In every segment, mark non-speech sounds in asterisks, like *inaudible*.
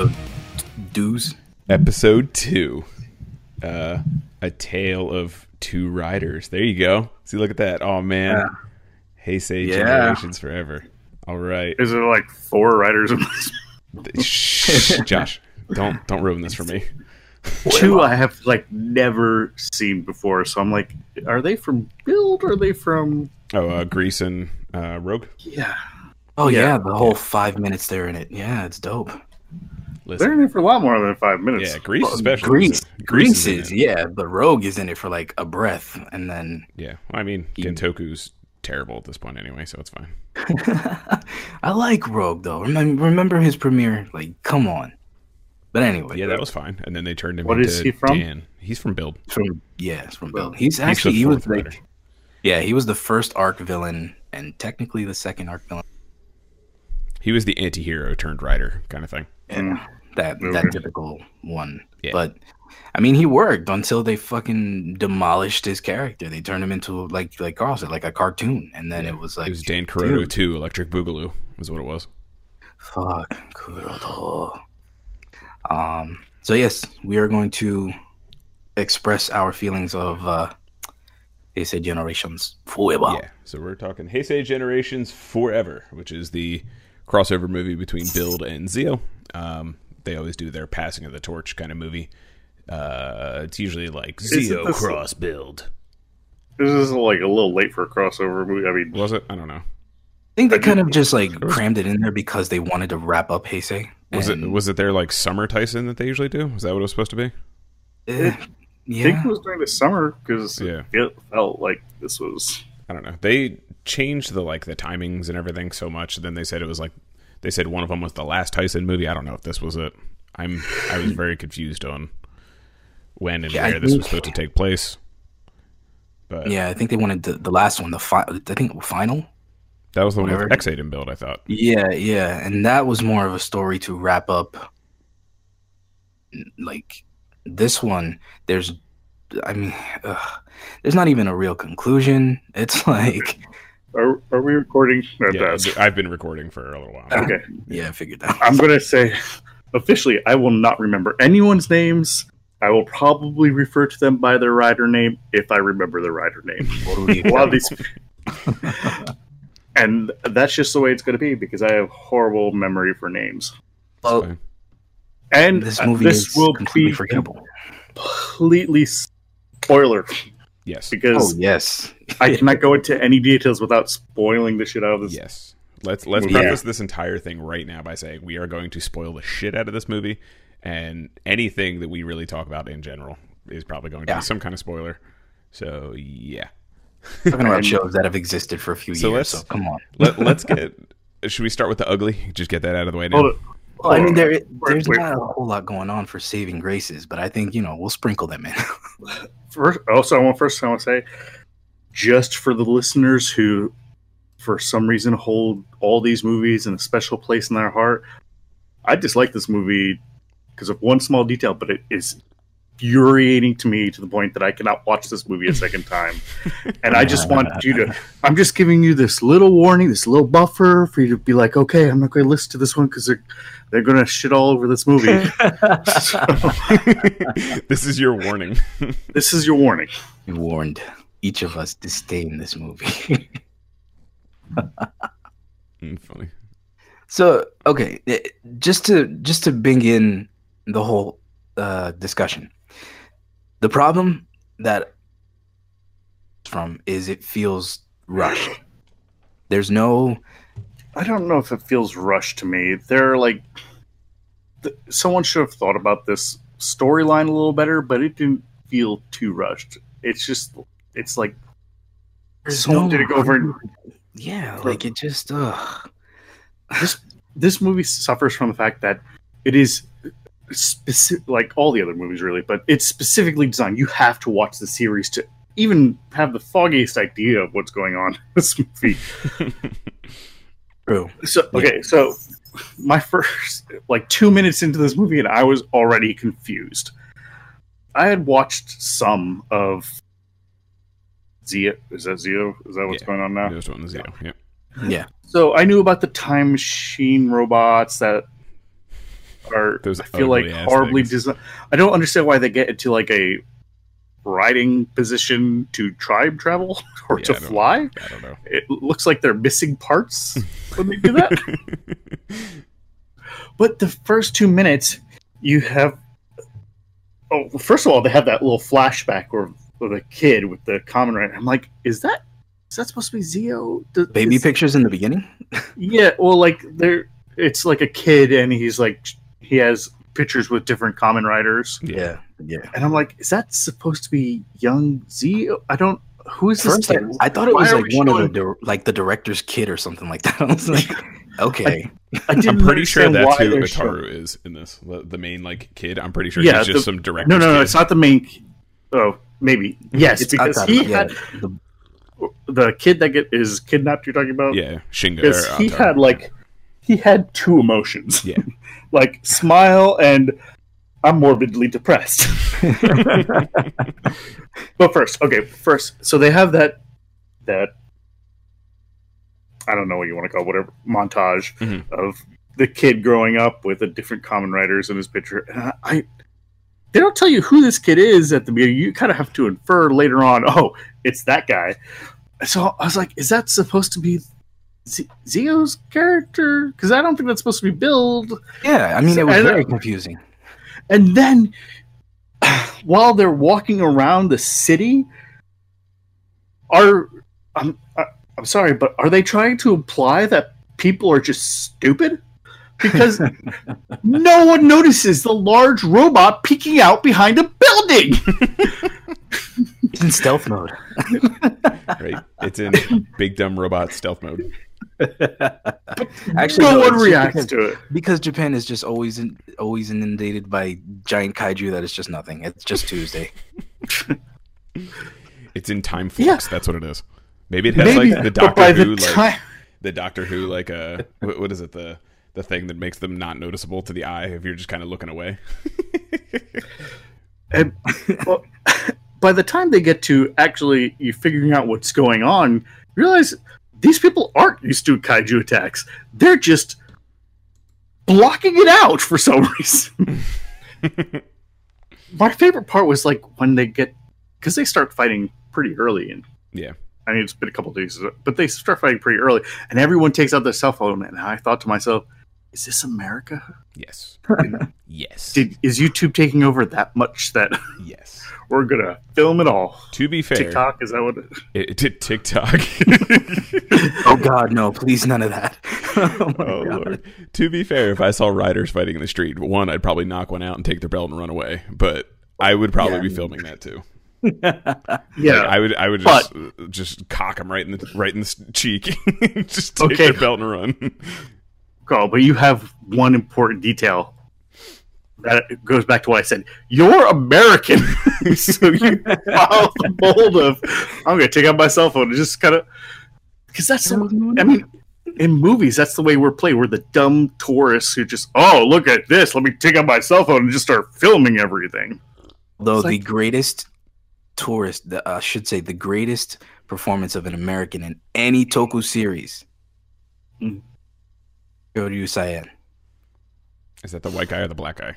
Yeah. Episode dues. Episode two. Uh, a tale of two riders. There you go. See, look at that. Oh man. Yeah. Hey, say Yeah. generations forever. All right. Is there like four riders in this? Shh, Josh, don't don't ruin this for me. *laughs* Two I have like never seen before, so I'm like, are they from Build? Or are they from? Oh, uh, Grease and uh, Rogue. Yeah, Oh yeah, Yeah. the whole five minutes they're in it. Yeah, it's dope. They're in it for a lot more than five minutes. yeah, Grease especially. Grease, is- Grease in is yeah, but Rogue is in it for like a breath, and then Yeah, I mean, Gentoku's terrible at this point anyway, so it's fine. *laughs* I like Rogue though. Remember, remember his premiere? Like, come on. But anyway, Yeah, that was fine. And then they turned him What into is he from? Dan. He's from Build. from yeah, it's from Build. He's the actually he was fourth like, yeah, he was the first arc villain and technically the second arc villain. He was the anti-hero turned writer kind of thing. Yeah, that that typical one. Yeah. But I mean, he worked until they fucking demolished his character. They turned him into like like Carl said, like a cartoon, and then it was like it was Dan dude. 2, Electric Boogaloo, was what it was. Fuck Kuroda. Um. So yes, we are going to express our feelings of uh, say generations forever. Yeah, so we're talking Heisei Generations Forever, which is the crossover movie between Build and Zi-O. Um, they always do their passing of the torch kind of movie. Uh, it's usually like it Zi-O this- cross Build. This is like a little late for a crossover movie. I mean, Was it? I don't know. I think they kind of just like crammed it in there because they wanted to wrap up Heisei. Was it was it their like summer Taisen that they usually do? Was that what it was supposed to be? eh, I think it was during the summer because Yeah. it felt like this was. I don't know. They changed the like the timings and everything so much. Then they said it was like they said one of them was the last Taisen movie. I don't know if this was it. I'm I was very confused on when and Yeah, I where this think- was supposed to take place. But Yeah, I think they wanted the, the last one, the fi- I think final. that was the one whatever. with Ex-Aid in build. I thought. Yeah, yeah, and that was more of a story to wrap up. Like this one, there's, I mean, ugh, there's not even a real conclusion. It's *laughs* like, Are, are we recording? That Yeah. I've been recording for a little while. Okay, yeah, I figured that. I'm gonna say officially, I will not remember anyone's names. I will probably refer to them by their rider name if I remember the rider name. A lot of these, *laughs* and that's just the way it's going to be because I have horrible memory for names. Well, And this uh, movie this is will completely be forgettable. completely spoiler Yes. Oh because yes, I cannot go into any details without spoiling the shit out of this. Yes. Let's let's Yeah. preface this entire thing right now by saying we are going to spoil the shit out of this movie, and anything that we really talk about in general is probably going to Yeah. be some kind of spoiler. So yeah. talking about And- shows that have existed for a few So years. let's- So come on. Let, let's *laughs* get. Should we start with the ugly? Just get that out of the way now. Hold. Well, I mean, on. there Wait, there's wait. not a whole lot going on for saving graces, but I think you know we'll sprinkle them in. *laughs* First, also, I want first I want to say, just for the listeners who, for some reason, hold all these movies in a special place in their heart, I dislike this movie because of one small detail, but it is infuriating to me to the point that I cannot watch this movie a second time. *laughs* and I just want you to. I'm just giving you this little warning, this little buffer for you to be like, okay, I'm not going to listen to this one because they're they're going to shit all over this movie. So, *laughs* *laughs* this is your warning. this is your warning. We warned each of us disdain this movie. *laughs* Mm, Funny. so okay, eh, just to just to bring in the whole uh, discussion, the problem that from is it feels rushed. There's no I don't know if it feels rushed to me. They're like, th- someone should have thought about this storyline a little better, but it didn't feel too rushed. It's just, it's like there's someone no did it go over. and- yeah, like it just ugh. This this movie suffers from the fact that it is specific, like all the other movies, really, but it's specifically designed. You have to watch the series to even have the foggiest idea of what's going on in this movie. *laughs* True. So okay, so my first like two minutes into this movie, and I was already confused. I had watched some of Zi-O. Is that Zi-O? Is that what's Yeah. going on now? Newest one, Zi-O. Yep. Yeah. So I knew about the time machine robots that are Those I feel like horribly designed. I don't understand why they get into like a riding position to tribe travel *laughs* or Yeah, to I fly. I don't know. It looks like they're missing parts when they do that. *laughs* but the first two minutes, you have. Oh, first of all, they have that little flashback where with a kid with the common right. I'm like, is that is that supposed to be Zi-O? Does- Baby is- pictures in the beginning. Yeah, well, like there, it's like a kid, and he's like he has pictures with different Kamen Riders, Yeah, yeah. and I'm like, is that supposed to be young Zi-O? I don't. Who is this First, I, kid? I thought it Why was like we one of the like the director's kid or something like that. *laughs* I was like, *laughs* okay, I didn't I'm pretty sure that's why who they're Ataru showing- is in this. The, the main like kid. I'm pretty sure Yeah, he's just the- some director. No, no, no. It's not the main. Oh, maybe yes, It's because he yeah, had the- the kid that get is kidnapped. You're talking about, Yeah, Shingo. because or he had like he had two emotions. Yeah. *laughs* like smile and I'm morbidly depressed. *laughs* but first, okay, first, so they have that that I don't know what you want to call it, whatever montage Mhm. of the kid growing up with the different Kamen Riders in his picture. And I, I they don't tell you who this kid is at the beginning. You kind of have to infer later on. Oh, it's that guy. So I was like, is that supposed to be Z- Zi-O's character? Because I don't think that's supposed to be Build. yeah. I mean, it was And- uh, very confusing. And then *sighs* while they're walking around the city, are I'm I'm sorry, but are they trying to imply that people are just stupid? Because no one notices the large robot peeking out behind a building. *laughs* It's in stealth mode. *laughs* right. It's in big dumb robot stealth mode. Actually, no no, one reacts because, to it. because Japan is just always in, always inundated by giant kaiju that is just nothing. It's just Tuesday. *laughs* It's in time flux. That's what it is. Maybe it has Maybe, like the but by Doctor the Who, like time the Doctor Who, like uh, what, what is it? The the thing that makes them not noticeable to the eye if you're just kind of looking away. *laughs* And well, by the time they get to actually you figuring out what's going on, you realize these people aren't used to kaiju attacks. They're just blocking it out for some *laughs* reason. My favorite part was like when they get because they start fighting pretty early, and Yeah. I mean it's been a couple days, but they start fighting pretty early, and everyone takes out their cell phone, and I thought to myself, "Is this America? Yes. *laughs* yes. Did is YouTube taking over that much that yes. *laughs* we're gonna film it all?" To be fair, TikTok is that what? It, *laughs* It, it did TikTok. Oh God, no! Please, none of that. oh my oh God. lord. To be fair, if I saw riders fighting in the street, one, I'd probably knock one out and take their belt and run away. But I would probably Yeah. be filming that too. yeah, Like, I would, I would just uh, just cock them right in the right in the cheek, just take Okay. their belt and run. Carl, but you have one important detail that goes back to what I said. You're American, *laughs* so you *laughs* follow the mold of I'm going to take out my cell phone and just kind of because that's the, I mean. In movies, that's the way we're played. We're the dumb tourists who just, oh, look at this. Let me take out my cell phone and just start filming everything. Though It's the greatest tourist, the, I should say, the greatest performance of an American in any Toku series, Mm. Kyoryu Cyan. Is that the white guy or the black guy?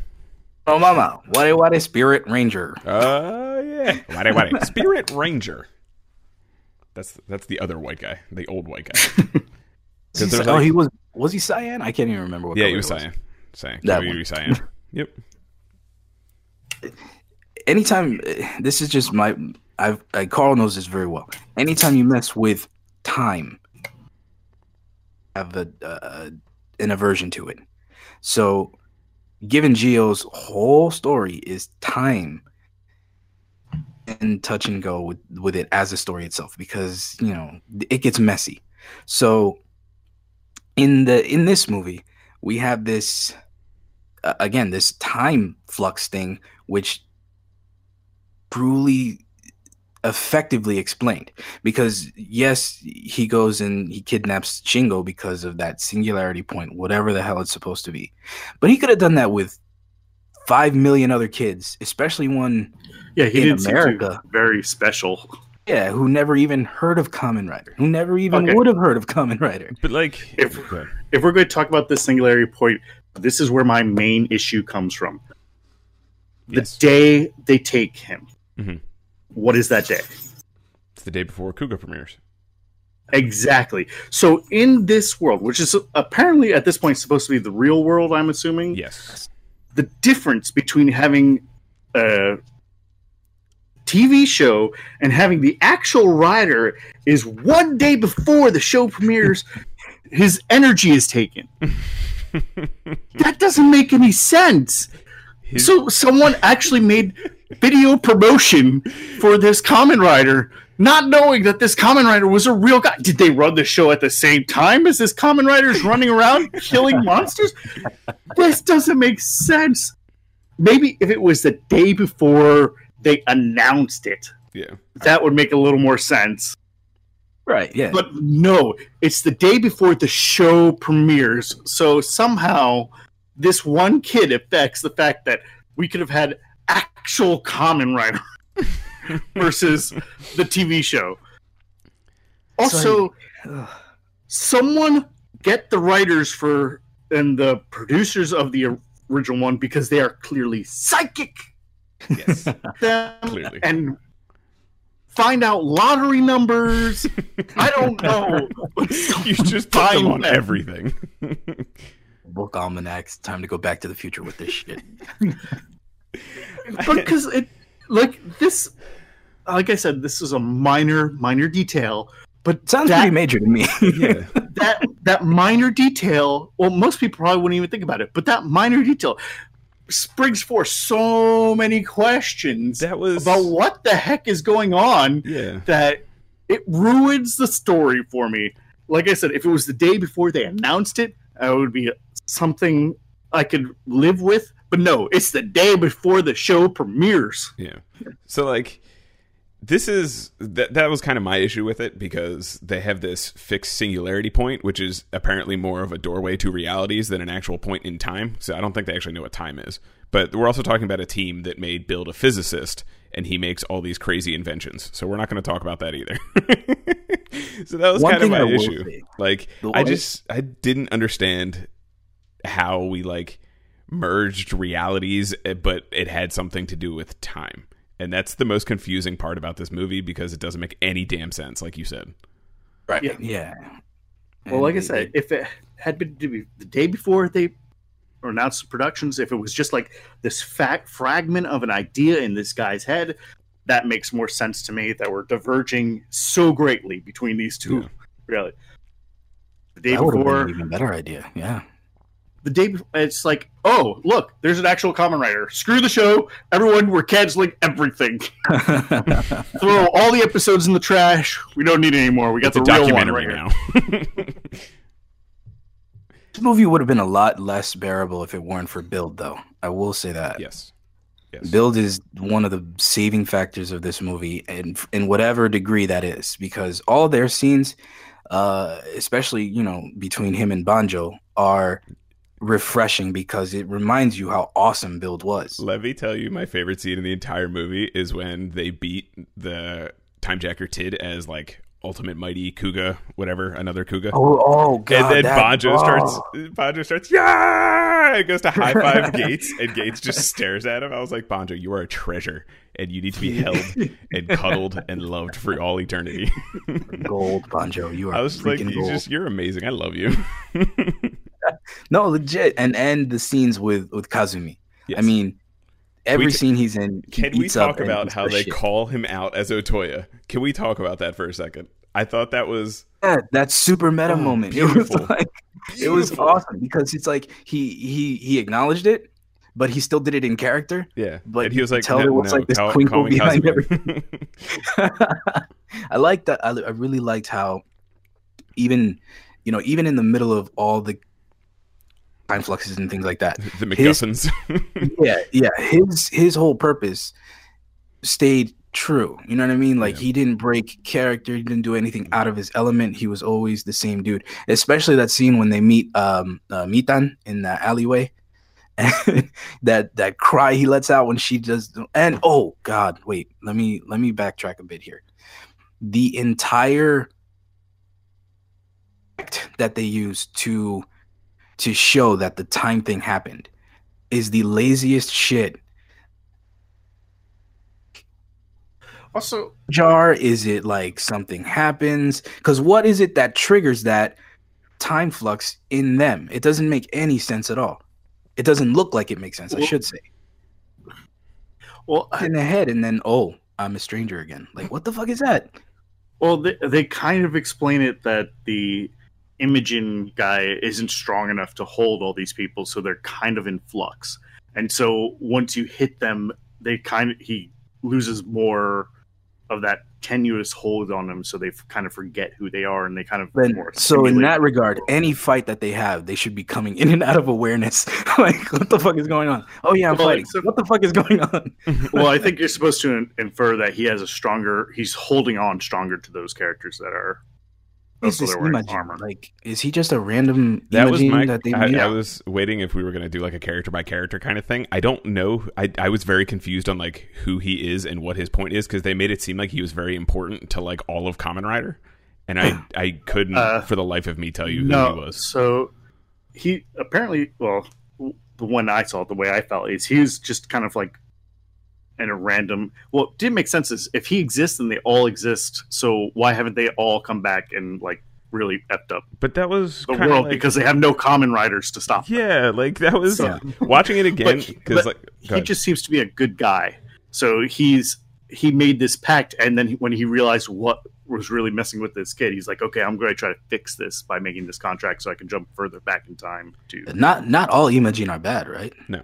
Oh, mama, ware ware Spirit Ranger. Uh, yeah. Wade, wade. *laughs* Spirit Ranger. That's that's the other white guy, the old white guy. *laughs* He, Cy- oh, he was was he Cyan? I can't even remember what. yeah, he was it cyan. Cyan. That one. cyan. *laughs* Yep. anytime this is just my I've I, Carl knows this very well. Anytime you mess with time, have a uh, an aversion to it. So, given Zi-O's whole story is time and touch and go with with it as a story itself because you know it gets messy. So, in the in this movie, we have this uh, again this time flux thing which brutally effectively explained because yes he goes and he kidnaps shingo because of that singularity point whatever the hell it's supposed to be but he could have done that with five million other kids especially one Yeah, he In didn't seem America. too very special. yeah who never even heard of Kamen Rider who never even Okay. would have heard of Kamen Rider But like, If- if we're going to talk about this singularity point, this is where my main issue comes from. The Yes. day they take him, Mhm. What is that day? It's the day before Kuuga premieres. Exactly. So in this world, which is apparently at this point supposed to be the real world, I'm assuming, Yes. the difference between having a TV show and having the actual writer is one day before the show premieres, *laughs* his energy is taken. *laughs* that doesn't make any sense. His- So someone actually made video promotion for this Kamen Rider, not knowing that this Kamen Rider was a real guy. Did they run the show at the same time as this Kamen Rider's running around *laughs* killing monsters? This doesn't make sense. Maybe if it was the day before they announced it, yeah. that would make a little more sense. Right. Yeah. But no, it's the day before the show premieres. So somehow this one kid affects the fact that we could have had actual Kamen Rider *laughs* versus the TV show. Also, Ugh. someone get the writers for and the producers of the original one because they are clearly psychic Yes. *laughs* them Clearly. and find out lottery numbers. I don't know. *laughs* you just put them on them. everything. Book almanacs. Time to go back to the future with this shit. Because it like this like I said, this is a minor, minor detail, but Sounds that, pretty major to me. *laughs* yeah. that that minor detail, well, most people probably wouldn't even think about it, but that minor detail springs forth so many questions That was about what the heck is going on Yeah. that it ruins the story for me. Like I said, if it was the day before they announced it, i would be something I could live with. But no, it's the day before the show premieres. Yeah. So like this is that that was kind of my issue with it because they have this fixed singularity point which is apparently more of a doorway to realities than an actual point in time. So I don't think they actually know what time is. But we're also talking about a team that made Build a physicist and he makes all these crazy inventions. So we're not going to talk about that either. *laughs* so that was One kind of my I issue. say- Like I just I didn't understand how we like merged realities eh, but it had something to do with time and that's the most confusing part about this movie because it doesn't make any damn sense like you said right. Yeah. Yeah. Well, And like I they- said, if it had been to be the day before they announced the productions, if it was just like this fact fragment of an idea in this guy's head, that makes more sense to me that we're diverging so greatly between these two Yeah. realities. The day that would have been before an even better idea. Yeah. The day before, it's like, oh, look, there's an actual Kamen Rider. Screw the show. Everyone, we're canceling everything. *laughs* Throw all the episodes in the trash. We don't need any more. We got it's a the real one right now *laughs* this movie would have been a lot less bearable if it weren't for Build, though. I will say that. yes yes Build is one of the saving factors of this movie, and in whatever degree that is, because all their scenes, uh, especially you know between him and Banjo, are refreshing because it reminds you how awesome Build was. let me tell you my favorite scene in the entire movie is when they beat the time jacker tid as like ultimate mighty Kuuga whatever another Kuuga Oh, oh god! and then Banjo oh. starts. Banjo starts. Yeah, it goes to high five *laughs* Gates, and Gates just stares at him. I was like, Banjo, you are a treasure, and you need to be *laughs* held and cuddled and loved for all eternity. gold, Banjo. You are I was like, you just, you're amazing. I love you. *laughs* No, legit, and and the scenes with with Kazumi. Yes. I mean, every We scene he's in. he can we talk about how they shit. call him out as Otoya? Can we talk about that for a second? I thought that was Yeah, that super meta Oh, moment. It was beautiful. like it was awesome because it's like he he he acknowledged it, but he still did it in character. Yeah, But and he was like, tell no, there was, no, like, this call- twinkle behind Kazumi. *laughs* *laughs* I like that. I, I really liked how even you know even in the middle of all the time fluxes and things like that, *laughs* the His- *laughs* yeah, yeah. His his whole purpose stayed true. You know what I mean? Like Yeah. he didn't break character. He didn't do anything out of his element. He was always the same dude. Especially that scene when they meet um uh, Mitan in the alleyway. *laughs* that that cry he lets out when she does and oh god wait let me let me backtrack a bit here the entire act that they use to to show that the time thing happened is the laziest shit. Also, Jar is it like something happens? Because what is it that triggers that time flux in them? It doesn't make any sense at all. It doesn't look like it makes sense. I should say well, in the head, and then oh, I'm a stranger again. Like what the fuck is that? Well, they, they kind of explain it that the Imagin guy isn't strong enough to hold all these people, so they're kind of in flux. And so once you hit them, they kind of he loses more of that tenuous hold on them, so they f- kind of forget who they are, and they kind of Then, more so in that regard, any fight that they have, they should be coming in and out of awareness. *laughs* like, what the fuck is going on? Oh yeah, I'm Well, fighting. except- What the fuck is going on? *laughs* well, I think you're supposed to in- infer that he has a stronger. He's holding on stronger to those characters that are. Who's Also, this they're Imagin? armor. Like, is he just a random That was my. that they I, made? I was waiting if we were going to do like a character by character kind of thing. I don't know. I I was very confused on like who he is and what his point is because they made it seem like he was very important to like all of Kamen Rider, and I *sighs* I couldn't Uh, for the life of me tell you who no, he was. So he apparently, well, the one I saw, the way I felt is he was just kind of like in a random. Well, it didn't make sense is if he exists then they all exist, so why haven't they all come back and like really effed up But that was the world like- because they have no Kamen Riders to stop. them. yeah, like that was So- watching it again because like he ahead. just seems to be a good guy. So he's he made this pact, and then he, when he realized what was really messing with this kid, he's like, okay, I'm going to try to fix this by making this contract so I can jump further back in time to Not not all Imagin are bad, right? No,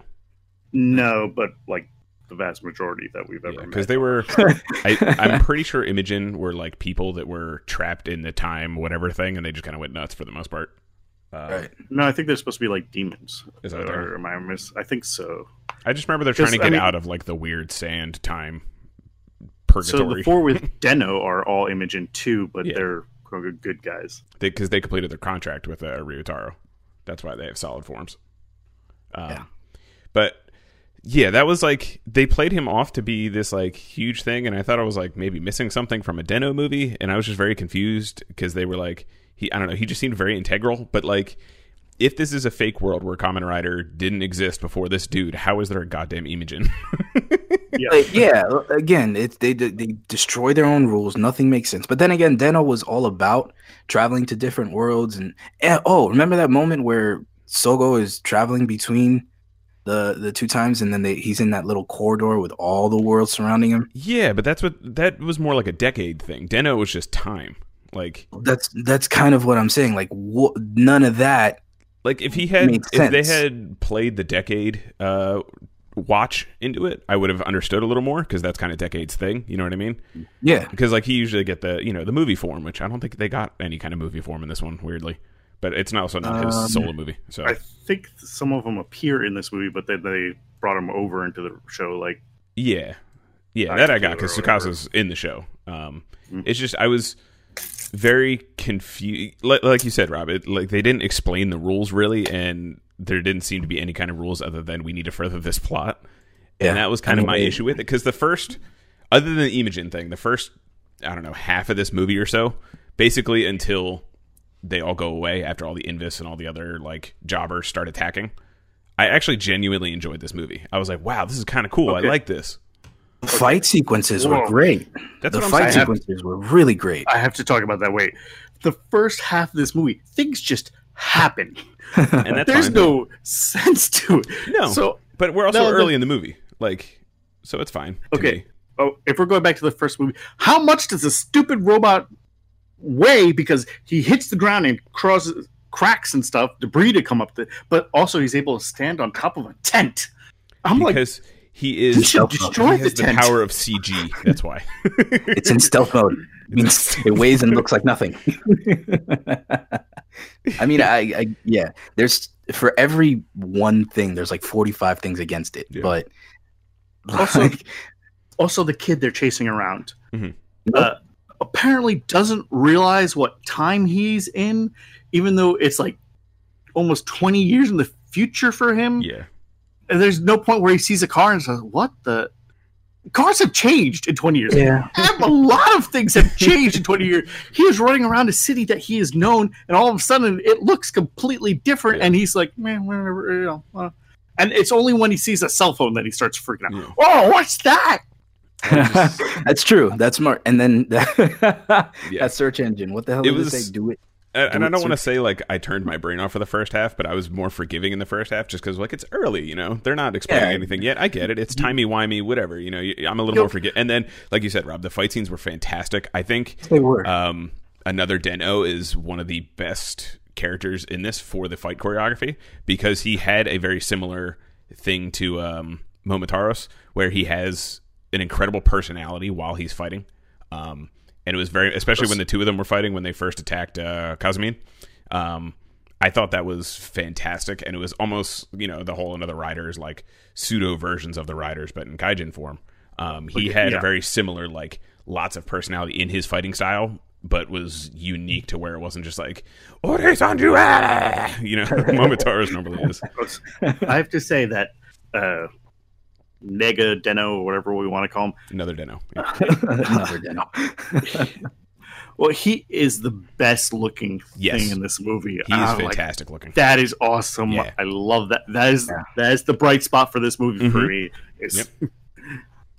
no, but like the vast majority that we've ever met. because they were *laughs* I, i'm pretty sure Imagin were like people that were trapped in the time whatever thing and they just kind of went nuts for the most part uh, right. no, I think they're supposed to be like demons. Is that what they or am I mis- I think so. i just remember they're trying to get I mean- out of like the weird sand time So the purgatory four with Den-O are all Imagin too, but Yeah. they're good guys. because they, completed their contract with uh, ryutaro that's why they have solid forms um, Yeah. but yeah that was like they played him off to be this like huge thing and i thought i was like maybe missing something from a Den-O movie and i was just very confused because they were like he i don't know he just seemed very integral but like if this is a fake world where Kamen Rider didn't exist before this dude, how is there a goddamn Imagin? *laughs* Yeah. Like, yeah, again, it's they they destroy their own rules. Nothing makes sense. But then again, Den-O was all about traveling to different worlds and, and oh, remember that moment where Sogo is traveling between the the two times, and then they, he's in that little corridor with all the worlds surrounding him. yeah, but that's what that was more like a decade thing. Den-O was just time. Like That's that's kind of what I'm saying. Like, wh- none of that. like if he had if they had played the decade uh watch into it, I would have understood a little more because that's kind of decade's thing. You know what I mean? Yeah, Because like he usually get the you know the movie form, which I don't think they got any kind of movie form in this one. Weirdly, but it's also not his Um, solo movie. So I think some of them appear in this movie, but then they brought them over into the show. Like, Yeah, yeah, that I got because whatever. Tsukasa's in the show. Um, Mm. It's just I was very confused. Like, like you said, Rob, it, like they didn't explain the rules really, and there didn't seem to be any kind of rules other than we need to further this plot. Yeah. And that was kind I of my they- issue with it because the first, other than the Imagin thing, the first I don't know half of this movie or so, basically until they all go away after all the Invis and all the other like jobbers start attacking. I actually genuinely enjoyed this movie. I was like, wow, this is kind of cool. Okay. I like this. the fight sequences were great. That's the what I'm fight saying. sequences were really great. I have to talk about that. Wait, the first half of this movie, things just happen. *laughs* And that's There's fine. no sense to it. No. So, But we're also No, the- early in the movie, like, so it's fine. Okay. oh, if we're going back to the first movie, how much does a stupid robot weigh? Because he hits the ground and crosses cracks and stuff, debris to come up. The, but also he's able to stand on top of a tent. I'm like, because he he is should he destroy he the has the tent. power of CG. That's why. *laughs* it's in stealth mode. It means it weighs and looks like nothing. I mean, I, I yeah. There's for every one thing, there's like 45 things against it. Yeah. But Also- *laughs* like, also, the kid they're chasing around Mhm. uh, apparently doesn't realize what time he's in, even though it's like almost 20 years in the future for him. yeah, And there's no point where he sees a car and says, "What the." cars have changed in 20 years. Yeah. *laughs* a lot of things have changed in 20 years. He was running around a city that he has known, and all of a sudden it looks completely different. Yeah. And he's like, man, whatever, you know. uh." and it's only when he sees a cell phone that he starts freaking out. Yeah. Oh, what's that? *laughs* That's true. That's smart. And then *laughs* that, Yeah. that search engine. What the hell It did it was- say? Do it. And, and I don't want to say like I turned my brain off for the first half, but I was more forgiving in the first half just because like it's early, you know. They're not explaining Yeah. anything yet. I get it. It's timey wimey, whatever. You know, I'm a little Yo- more forget. And then, like you said, Rob, the fight scenes were fantastic. I think They were. um, another Den-O is one of the best characters in this for the fight choreography because he had a very similar thing to um, Momotaros, where he has an incredible personality while he's fighting. Um, and it was very, especially when the two of them were fighting when they first attacked uh, Kazumine. Um, I thought that was fantastic, and it was almost you know the whole another riders like pseudo versions of the riders, but in Kaijin form. Um, he had a very similar like lots of personality in his fighting style, but was unique to where it wasn't just like "Ore Sanju," ah!" *laughs* you know, *laughs* Momotaro's normally is. I have to say that uh, Nega Den-O, or whatever we want to call him, Another Den-O. Yeah. *laughs* Another Den-O. *laughs* well, he is the best looking Yes. thing in this movie. He is I'm like, fantastic looking. that is awesome. Yeah. I love that. That is Yeah. that is the bright spot for this movie for Mhm. me. Is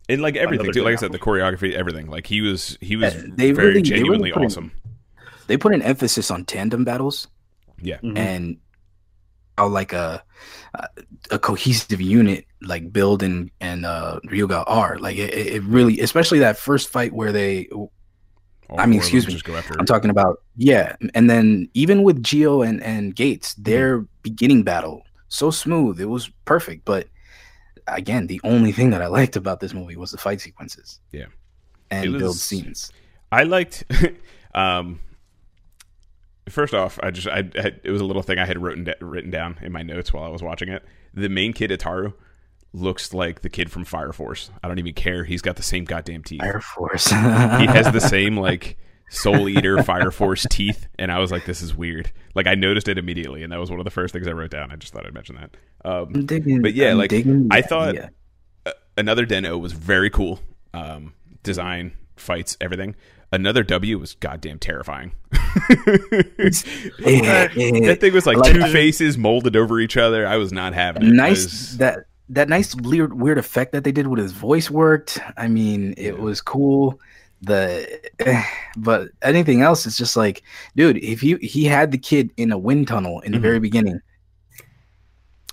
And like everything too, like I said, the choreography, everything. Like he was, he was Yeah, they very really- they genuinely really put in- awesome. they put an emphasis on tandem battles Yeah, Mhm. and how like a a cohesive unit like build and and uh Ryuga are like it, it really especially that first fight where they All I mean, excuse me. Just go after. I'm talking about yeah and then even with Zi-O and and Gates their beginning battle so smooth it was perfect but again the only thing that I liked about this movie was the fight sequences Yeah. and It build scenes I liked. *laughs* um, first off, I just I, I it was a little thing I had written written down in my notes while I was watching it. The main kid Itaru looks like the kid from Fire Force. I don't even care. He's got the same goddamn teeth. Air Force he has the *laughs* same like Soul Eater Fire Force teeth, and I was like, this is weird. Like I noticed it immediately, and that was one of the first things I wrote down. I just thought I'd mention that. Um, digging, But yeah, like, I thought- another Den-O was very cool. Um, design, fights, everything. Another W was goddamn terrifying. *laughs* That thing was like, Like- two faces molded over each other. I was not having it. Nice was- that that nice weird weird effect that they did with his voice worked. I mean, it Yeah. was cool. The eh, but anything else, it's just like, dude, if you he had the kid in a wind tunnel in the Mhm. very beginning.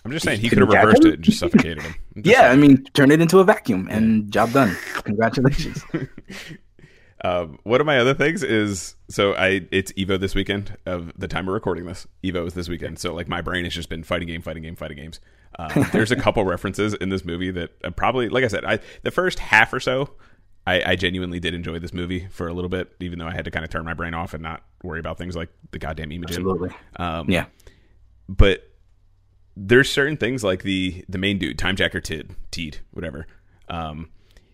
I'm just saying he could have reversed him? it and just suffocated him. *laughs* Just Yeah, I mean, turn it into a vacuum and job done. Congratulations. *laughs* Um, one of my other things is so I it's Evo this weekend of the time we're recording this. Evo is this weekend, so like my brain has just been fighting game, fighting game, fighting games. Um, *laughs* there's a couple references in this movie that uh, probably, like I said, I the first half or so, I, I genuinely did enjoy this movie for a little bit, even though I had to kind of turn my brain off and not worry about things like the goddamn Imagin. Absolutely. Um, Yeah. but there's certain things like the the main dude, Time Jacker Tid, Teed, whatever. Um,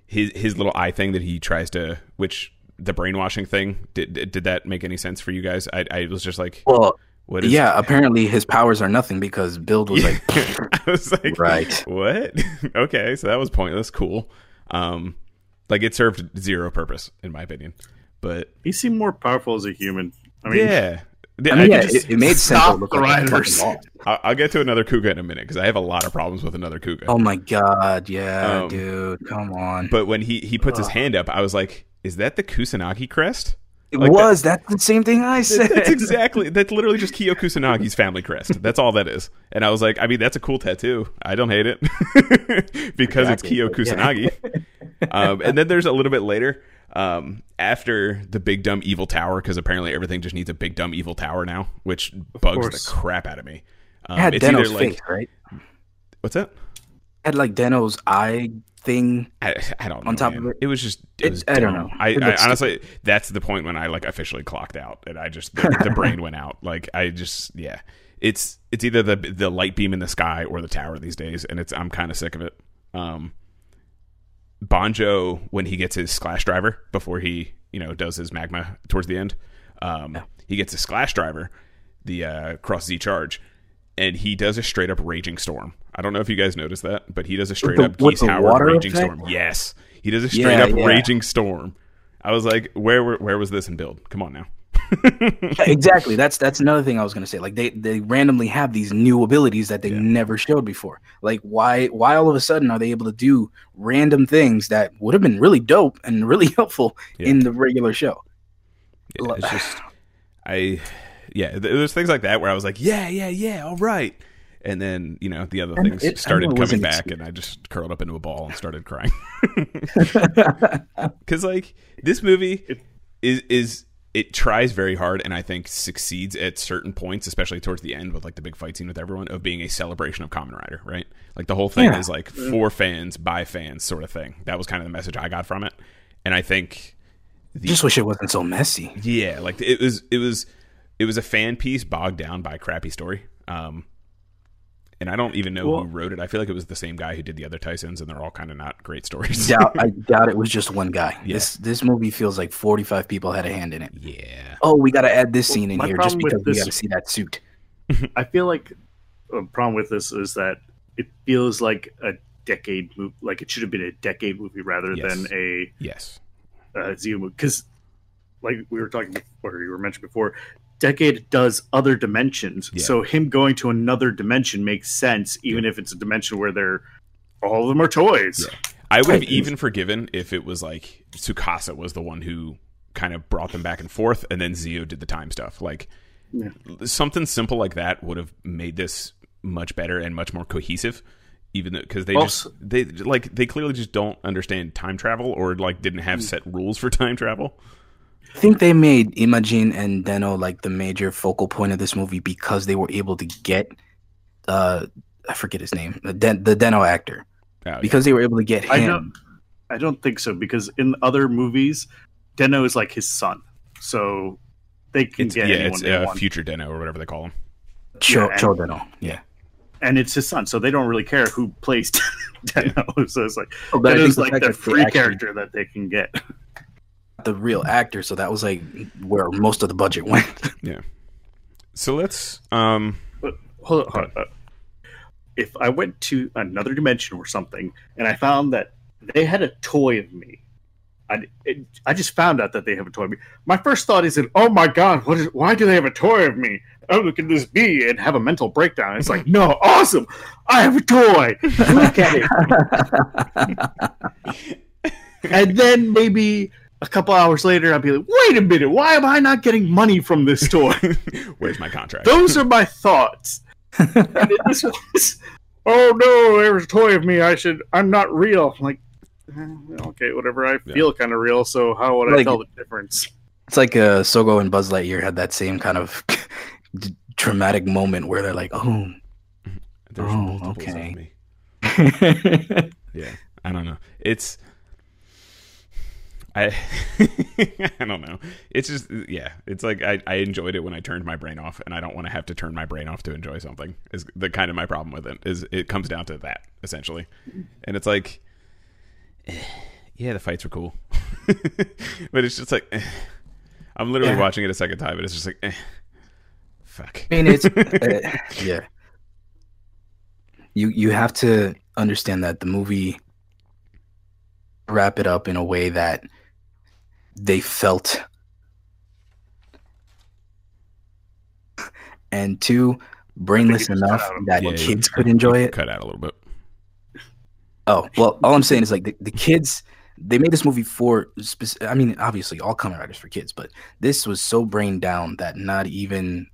his his little eye thing that he tries to, which the brainwashing thing, did did did that make any sense for you guys? I I was just like, Well, what is? yeah, apparently his powers are nothing because Build was like, *laughs* I was like, Right. what? *laughs* okay, so that was pointless. Cool. Um, like it served zero purpose in my opinion. But he seemed more powerful as a human. I mean, yeah. I mean, yeah, it, it made sense. stop look the like a riders. fucking. I'll, I'll get to another Kuuga in a minute because I have a lot of problems with another Kuuga. Oh my god, yeah, Um, dude, come on. But when he he puts his hand up, I was like, "Is that the Kusanagi crest?" it like was that's the same thing I said. That's exactly that's *laughs* literally just Kyo Kusanagi's family crest. That's all that is. And I was like, I mean, that's a cool tattoo. I don't hate it *laughs* because it's Exactly, Kyo but yeah. Kusanagi. *laughs* um, and then there's a little bit later um, after the big dumb evil tower because apparently everything just needs a big dumb evil tower now, which bugs the crap out of me. Um, It had it's Den-O's either face, like right? what's that? Had like Den-O's eye thing. I, I don't know. On top man. of it? it was just. It, It- was I don't know. I, I honestly, that's the point when I like officially clocked out, and I just the, the brain went out. Like I just, yeah, it's it's either the the light beam in the sky or the tower these days, and it's I'm kind of sick of it. Um, Bonjo when he gets his splash driver before he you know does his magma towards the end, um, he gets his splash driver, the uh, cross Z charge. And he does a straight up raging storm. I don't know if you guys noticed that, but he does a straight the- up geese Howard raging effect? storm. Yes, He does a straight Yeah, up yeah. raging storm. I was like, where where was this in build? Come on now. Yeah, exactly. That's that's another thing I was gonna say. Like they they randomly have these new abilities that they Yeah. never showed before. Like why why all of a sudden are they able to do random things that would have been really dope and really *laughs* helpful Yeah. in the regular show? Yeah, it's just *sighs* I yeah, there's things like that where I was like, yeah, yeah, yeah, all right. And then, you know, the other And things it- started coming back ex- and I just curled up into a ball and started crying. *laughs* *laughs* Cuz like this movie It- is is it tries very hard and I think succeeds at certain points, especially towards the end with like the big fight scene with everyone of being a celebration of Kamen Rider, right? Like the whole thing Yeah. is like for fans by fans sort of thing. That was kind of the message I got from it. And I think Just wish it wasn't so messy. yeah, like it was it was it was a fan piece bogged down by a crappy story. Um and I don't even know Well- who wrote it. I feel like it was the same guy who did the other Taisens, and they're all kind of not great stories. Doubt *laughs* I doubt it was just one guy. Yeah. This this movie feels like forty five people had a hand in it. yeah, Oh, we gotta add this scene in here just problem with because we gotta see that suit. *laughs* I feel like a problem with this is that it feels like a decade movie. Like it should have been a decade movie rather Yes. than a yes, uh, Zi-O movie. Because, like we were talking before, you were mentioned before, decade does other dimensions. Yeah. So him going to another dimension makes sense, even if it's a dimension where they're all of them are toys. Yeah. I would have even forgiven if it was like Tsukasa was the one who kind of brought them back and forth, and then Zi-O did the time stuff. Like Yeah. something simple like that would have made this much better and much more cohesive. Even because they Also- just they like they clearly just don't understand time travel or like didn't have Hmm. set rules for time travel. I think they made Imagin and Den-O like the major focal point of this movie because they were able to get uh I forget his name, the, Den- the Den-O actor. Oh, yeah. Because they were able to get I him. don't. I don't think so because in other movies, Den-O is like his son, so they can it's, get yeah, anyone it's they uh, want, future Den-O or whatever they call him. Cho, yeah, and- Cho Den-O. Yeah. and it's his son, so they don't really care who plays *laughs* Den-O. *laughs* So it's like Oh, but I think Den-O's the like fact the free actually- character that they can get. The real actor, so that was like where most of the budget went. *laughs* Yeah. So let's um But hold on, hold on. If I went to another dimension or something, and I found that they had a toy of me, I, it, I just found out that they have a toy of me. My first thought isn't, "Oh my god, what is? Why do they have a toy of me? Oh, look at this be," and have a mental breakdown. It's like, no, awesome! I have a toy. Look at it. *laughs* and then maybe a couple hours later, I'd be like, "Wait a minute, why am I not getting money from this *laughs* toy?" where's my contract? Those are my thoughts. *laughs* and then this was, oh no, there's a toy of me. I should. I'm not real. I'm like, eh, okay, whatever. I Yeah. feel kind of real. So how would I Like- tell the difference? It's like uh, Sogo and Buzz Lightyear had that same kind of *laughs* traumatic moment where they're like, "Oh, There's Oh, multiples okay. of me. Yeah, I don't know. It's I *laughs* I don't know. It's just yeah. It's like I, I enjoyed it when I turned my brain off, and I don't want to have to turn my brain off to enjoy something. Is the kind of my problem with it. Is it comes down to that essentially, and it's like, *sighs* yeah, the fights were cool, *laughs* but it's just like, eh. *sighs* I'm literally Yeah. watching it a second time, and it's just like, eh, fuck. I mean, it's *laughs* uh, yeah. You you have to understand that the movie wrap it up in a way that they felt, and two, brainless enough that Yeah, kids could enjoy it. Cut out a little bit. Oh well, all I'm saying is like the, the kids. They made this movie for. Spec- I mean, obviously, all comic writers for kids, but this was so brain down that not even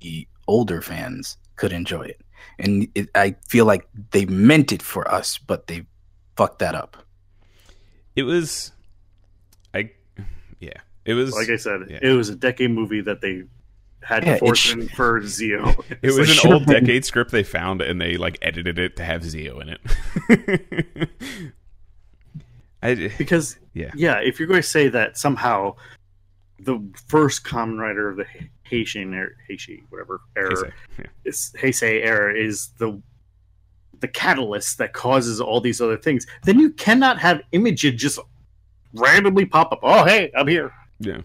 the older fans could enjoy it. And it, I feel like they meant it for us, but they fucked that up. It was, I, yeah. It was Like I said, Yeah. it was a decade movie that they had Yeah, to force sh- in for Zi-O. *laughs* It It's was like, an should've old been- *laughs* decade script they found, and they like edited it to have Zi-O in it. *laughs* I, because yeah, yeah, if you're going to say that somehow the first Kamen Rider of the Haitian or er, Haitian whatever era Heisei, yeah. is Heisei era is the the catalyst that causes all these other things, then you cannot have Imagin just randomly pop up. Oh, hey, I'm here. Yeah.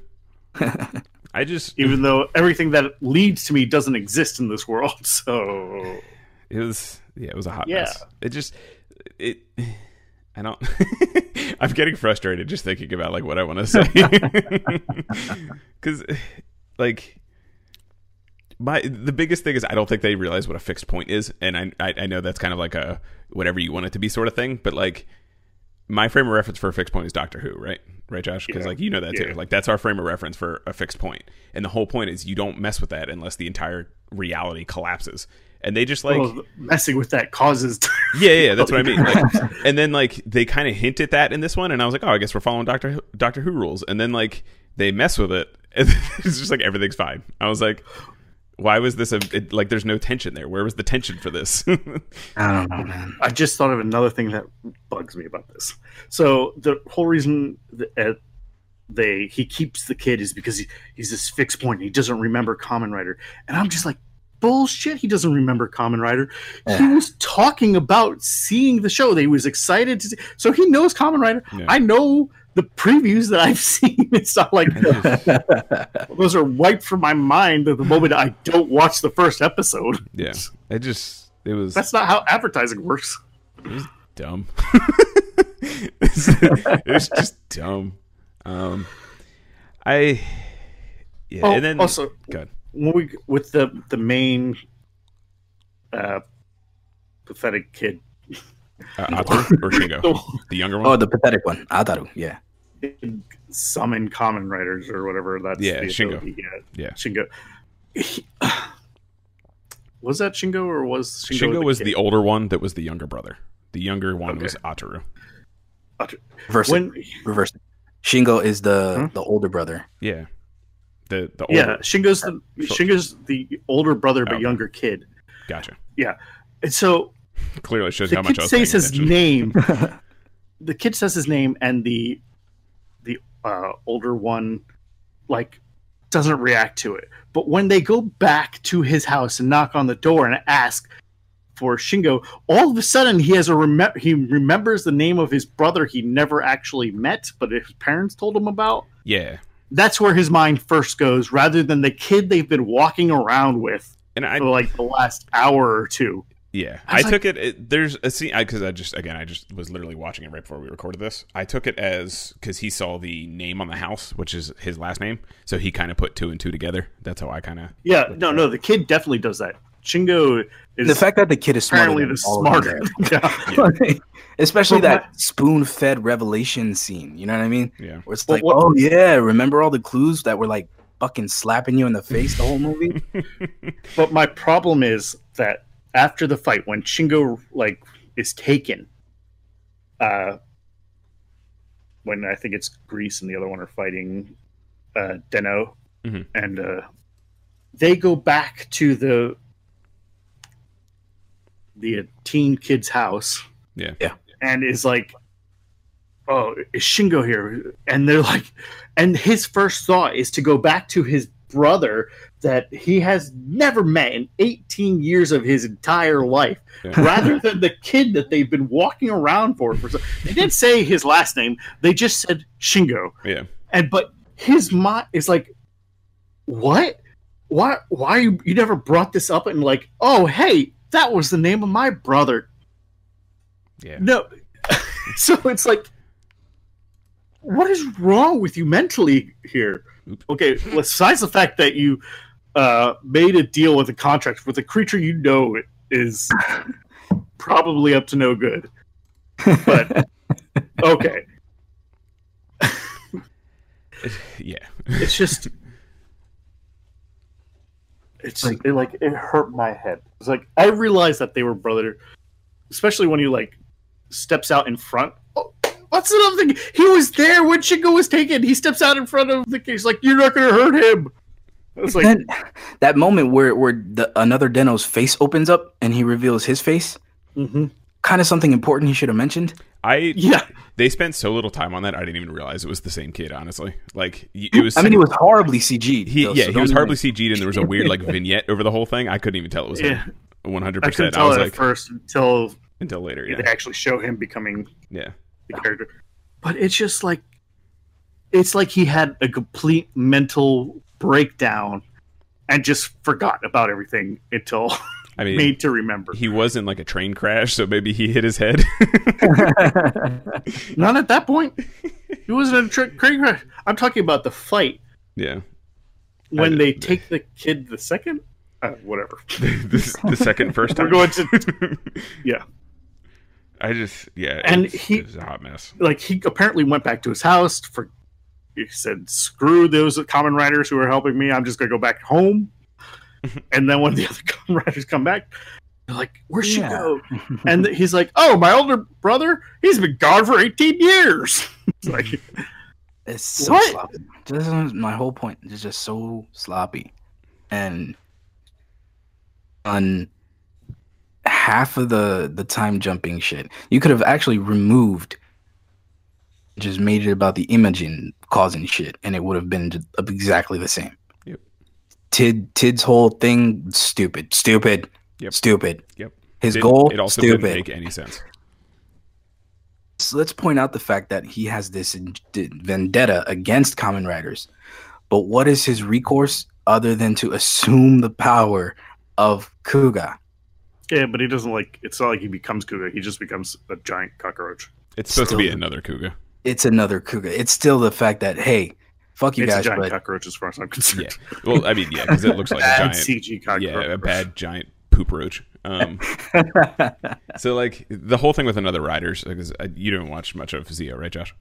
*laughs* I just Even though everything that leads to me doesn't exist in this world. *laughs* So it was yeah, it was a hot Yeah. mess. It just it. *sighs* I don't. *laughs* I'm getting frustrated just thinking about like what I want to say because, like, my the biggest thing is I don't think they realize what a fixed point is, and I I, I know that's kind of like a whatever you want it to be sort of thing, but like my frame of reference for a fixed point is Doctor Who, right? Right, Josh? Because Yeah. like you know that Yeah. too. Like that's our frame of reference for a fixed point, and the whole point is you don't mess with that unless the entire reality collapses. And they just like well, messing with that causes. *laughs* yeah, yeah, that's what I mean. Like, *laughs* and then like they kind of hint at that in this one, and I was like, oh, I guess we're following Doctor Doctor Who rules. And then like they mess with it, *laughs* and it's just like everything's fine. I was like, why was this a it, like? There's no tension there. Where was the tension for this? *laughs* I don't know, man. I just thought of another thing that bugs me about this. So the whole reason that uh, they he keeps the kid is because he, he's this fixed point. He doesn't remember Kamen Rider, and I'm just like bullshit. He doesn't remember Kamen Rider. He was talking about seeing the show. They was excited to see, so he knows Kamen Rider. Yeah. I know the previews that I've *laughs* seen. It's not like *laughs* *laughs* those are wiped from my mind at the moment I don't watch the first episode. yeah, it just it was That's not how advertising works. dumb. it was just dumb. Um, I yeah, Oh, and then also good. when we with the the main uh pathetic kid Uh, Ataru or Shingo, *laughs* the younger one. Oh, the pathetic one, Ataru. Yeah. summon Kamen Riders or whatever that's Yeah, the Shingo. ability. Yeah. Shingo He- *sighs* was that Shingo or was Shingo, Shingo was kid? the older one that was the younger brother. The younger one was Ataru. Ataru. Reverse it. Reverse it. Shingo is the Huh? the older brother. Yeah. The the older, yeah Shingo's the Shingo's the older brother but Okay. younger kid gotcha. Yeah. And so Clearly shows the how much I kid says his attention. name. *laughs* the kid says his name, and the the uh, older one like doesn't react to it. But when they go back to his house and knock on the door and ask for Shingo, all of a sudden he has a rem- he remembers the name of his brother he never actually met, but his parents told him about. Yeah. That's where his mind first goes, rather than the kid they've been walking around with And I for like the last hour or two. Yeah, I I, was like- took it, it. There's a scene because I, just again I just was literally watching it right before we recorded this. I took it as because he saw the name on the house, which is his last name, so he kind of put two and two together. That's how I kind of Yeah, no, no, the kid definitely does that. Shingo is The fact that the kid is smarter apparently the all of them smarter. *laughs* there. yeah. *laughs* *laughs* Especially Well, that spoon-fed revelation scene. You know what I mean? yeah. Where it's Well, like, what- oh yeah, remember all the clues that were like fucking slapping you in the face the whole movie? But my problem is that after the fight, when Shingo like is taken, uh, when I think it's Grease and the other one are fighting uh, Den-O, Mhm. and uh, they go back to the the teen kid's house. Yeah. Yeah. and is like, "Oh, is Shingo here?" And they're like, and his first thought is to go back to his brother that he has never met in 18 years of his entire life, Yeah. rather than the kid that they've been walking around for. for so- they didn't say his last name; they just said Shingo. Yeah. And but his mind is like, what? Why? Why you, you never brought this up? And like, oh, hey, that was the name of my brother. Yeah. No. *laughs* so it's like, what is wrong with you mentally here? Okay, besides the fact that you uh, made a deal with a contract with a creature you know is probably up to no good. But *laughs* okay, Yeah. it's just it's Like- it, like it hurt my head. It's like I realized that they were brother, especially when he like steps out in front. Oh, what's another thing? He was there when Shingo was taken. He steps out in front of the case, like you're not gonna hurt him. It's like Then that moment where where the, another Den-O's face opens up and he reveals his face, mhm. kind of something important he should have mentioned. I yeah, they spent so little time on that. I didn't even realize it was the same kid. Honestly, like it was. I mean, he was horribly CG'd. He though, yeah, so he was even- horribly CG'd, and there was a weird like *laughs* vignette over the whole thing. I couldn't even tell it was Yeah. him. One hundred I couldn't percent. I was it like at first until until later. they actually show him becoming yeah, the character. But it's just like it's like he had a complete mental breakdown and just forgot about everything until I mean, made to remember. he was in like a train crash, so maybe he hit his head. *laughs* Not at that point. He wasn't in a tra- train crash. I'm talking about the fight yeah, when they take the kid the second. Uh, whatever. *laughs* the, the second first time. We're going to *laughs* yeah. I just yeah, And it's, he- it's a hot mess. like he apparently went back to his house for he said screw those Kamen Riders who are helping me i'm just gonna go back home *laughs* and then when the other *laughs* Kamen Riders come back they're like where'd she Yeah. go *laughs* and he's like oh my older brother he's been gone for 18 years it's like It's so What? sloppy. This is my whole point. It's just so sloppy, and on half of the the time jumping shit, you could have actually removed, just made it about the Imagin causing shit, and it would have been exactly the same. Yep. Tid Tid's whole thing, stupid, stupid, Yep. stupid. Yep. His Didn't- goal, it also stupid. didn't make any sense. So let's point out the fact that he has this in- vendetta against Kamen Riders. But what is his recourse other than to assume the power of Kuuga? yeah but he doesn't like it's not like he becomes Kuuga he just becomes a giant cockroach It's supposed to be another Kuuga. It's another Kuuga. It's still the fact that hey, fuck you it's a giant but cockroach as far as i'm concerned Yeah. Well, I mean, yeah, because it looks like a giant, cg cockroach yeah, a bad giant poop roach. Um, *laughs* so like the whole thing with another riders, because uh, you didn't watch much of Zi-O, right, Josh?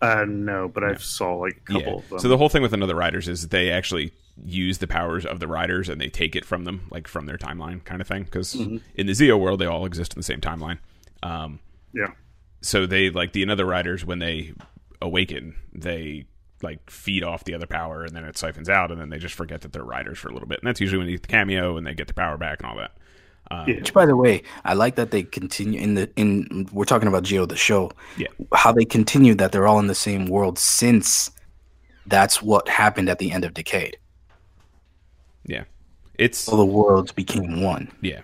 uh no but i saw like a couple Yeah. of them So the whole thing with another riders is they actually use the powers of the riders and they take it from them, like from their timeline, kind of thing. Because Mhm. in the Zi-O world, they all exist in the same timeline. Um, yeah so they like the another riders when they awaken, they like feed off the other power and then it siphons out and then they just forget that they're riders for a little bit. And that's usually when they get the cameo and they get the power back and all that. Um, Yeah. Which, by the way, I like that they continue in the in. We're talking about Zi-O the show. Yeah. How they continue that they're all in the same world since that's what happened at the end of Decade. Yeah. It's So the worlds became one. yeah.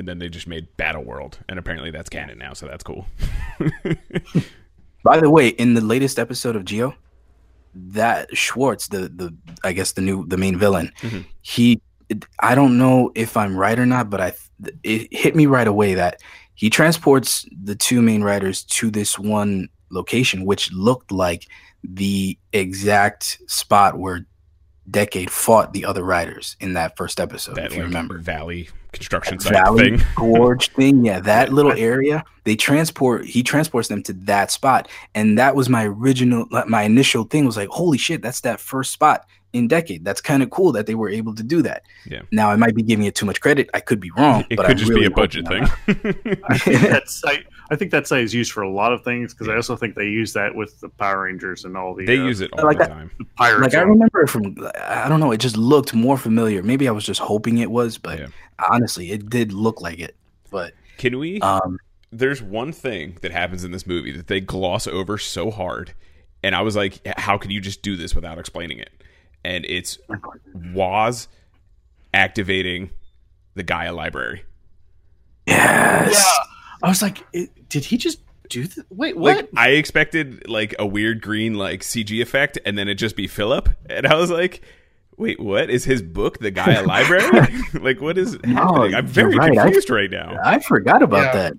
And then they just made Battle World, and apparently that's canon now, so that's cool. *laughs* By the way, in the latest episode of Zi-O, that Schwartz, the the I guess the new the main villain, Mhm. he I don't know if I'm right or not, but I it hit me right away that he transports the two main riders to this one location, which looked like the exact spot where Decade fought the other riders in that first episode. that if you like, remember, Valley construction site Valley thing. *laughs* Gorge thing. Yeah, that little area. They transport. He transports them to that spot, and that was my original. My initial thing was like, "Holy shit, that's that first spot in Decade." That's kind of cool that they were able to do that. Yeah. Now I might be giving it too much credit. I could be wrong. It but could I just really be a budget not. thing. *laughs* I think that site. I think that site is used for a lot of things because I also think they use that with the Power Rangers and all the. they uh, use it all like the that- time. the pirates. Like I remember from. I don't know. It just looked more familiar. Maybe I was just hoping it was, but Yeah. honestly, it did look like it. But Can we? um, there's one thing that happens in this movie that they gloss over so hard, and I was like, how can you just do this without explaining it? And it's Woz activating the Gaia library. yes. Yeah, I was like, it, did he just do that? Wait, what? Like I expected like a weird green like CG effect, and then it just be Philip, and I was like. Wait, what is his book, The Gaia *laughs* Library? *laughs* like, what is happening? I'm very you're right. I- confused right now. I forgot about Yeah. that.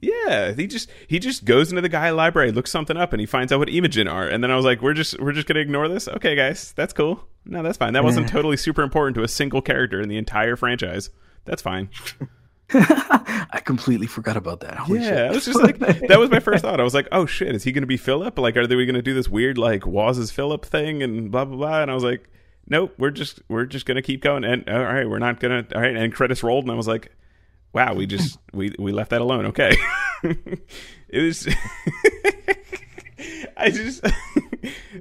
Yeah, he just he just goes into the Gaia library, looks something up, and he finds out what Imagin are. And then I was like, we're just we're just gonna ignore this. Okay, guys, that's cool. No, that's fine. That wasn't totally super important to a single character in the entire franchise. That's fine. *laughs* *laughs* I completely forgot about that. Holy yeah, shit. I was just like, *laughs* that was my first thought. I was like, oh shit, is he gonna be Philip? Like, are they gonna do this weird like Woz's Philip thing and blah blah blah? And I was like, nope, we're just we're just gonna keep going. And all right, we're not gonna. All right, and credits rolled, and I was like, wow, we just *laughs* we we left that alone. Okay, it was. I just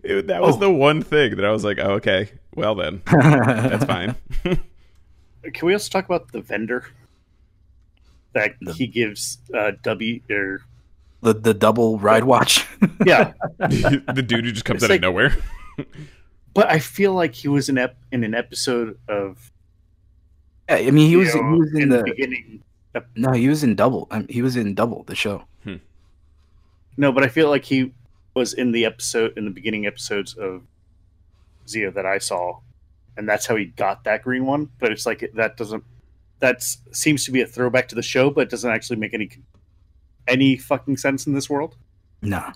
it, that was Oh. the one thing that I was like, oh, okay, well then, that's fine. Can we also talk about the vendor that The- he gives uh, W or the the double ride watch. *laughs* yeah? *laughs* the dude who just comes It's out like- of nowhere. *laughs* but I feel like he was in ep- in an episode of Yeah, I mean, he was know, he was in, the, beginning. no, he was in double. Um, he was in double the show. No, but I feel like he was in the episode in the beginning episodes of Zi-O that I saw, and that's how he got that green one. But it's like that doesn't that seems to be a throwback to the show, but doesn't actually make any any fucking sense in this world. Nah,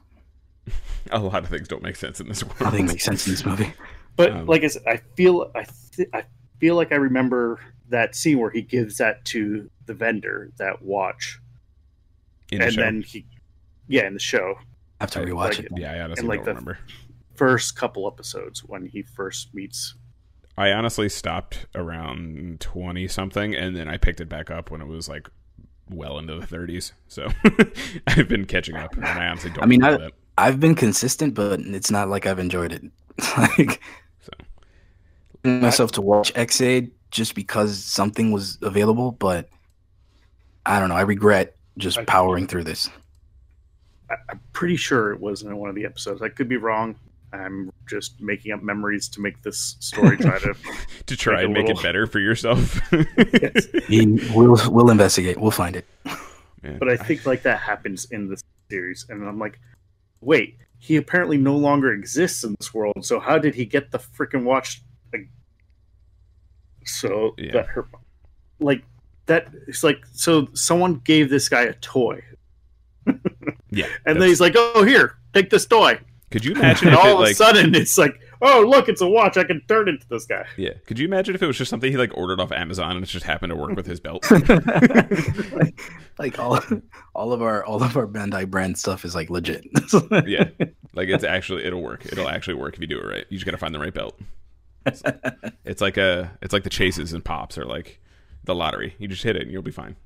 *laughs* A lot of things don't make sense in this world. nothing makes sense in this movie. But Um, like I said, I feel I th- I feel like I remember that scene where he gives that to the vendor that watch, in the and show. then he, yeah, in the show, I have to Like- rewatch like- it. yeah, I honestly and, like, don't the- remember. first couple episodes when he first meets. I honestly stopped around twenty something, and then I picked it back up when it was like well into the thirties. So *laughs* I've been catching up, and I honestly don't. I mean, I- that. I've been consistent, but it's not like I've enjoyed it. *laughs* like So myself to watch Ex-Aid just because something was available, but I don't know. I regret just I- powering through this. I, I'm pretty sure it was in one of the episodes. I could be wrong. I'm just making up memories to make this story try to. *laughs* to try Like a and make little- it better for yourself. *laughs* Yes. We- we'll we'll investigate. We'll find it. Man, but I think like that happens in the series, and I'm like, wait, he apparently no longer exists in this world. So how did he get the freaking watch? Like, so Yeah. that her, like that. It's like so someone gave this guy a toy, *laughs* yeah. and then he's like, "Oh, here, take this toy." Could you *laughs* imagine And if all it of like a sudden, it's like, "Oh, look, it's a watch. I can turn into this guy." yeah? Could you imagine if it was just something he like ordered off Amazon and it just happened to work with his belt? *laughs* like, like all all of our all of our Bandai brand stuff is like legit. *laughs* yeah, like it's actually it'll work. It'll actually work if you do it right. You just gotta find the right belt. It's, it's like a it's like the chases and pops or like the lottery. You just hit it and you'll be fine.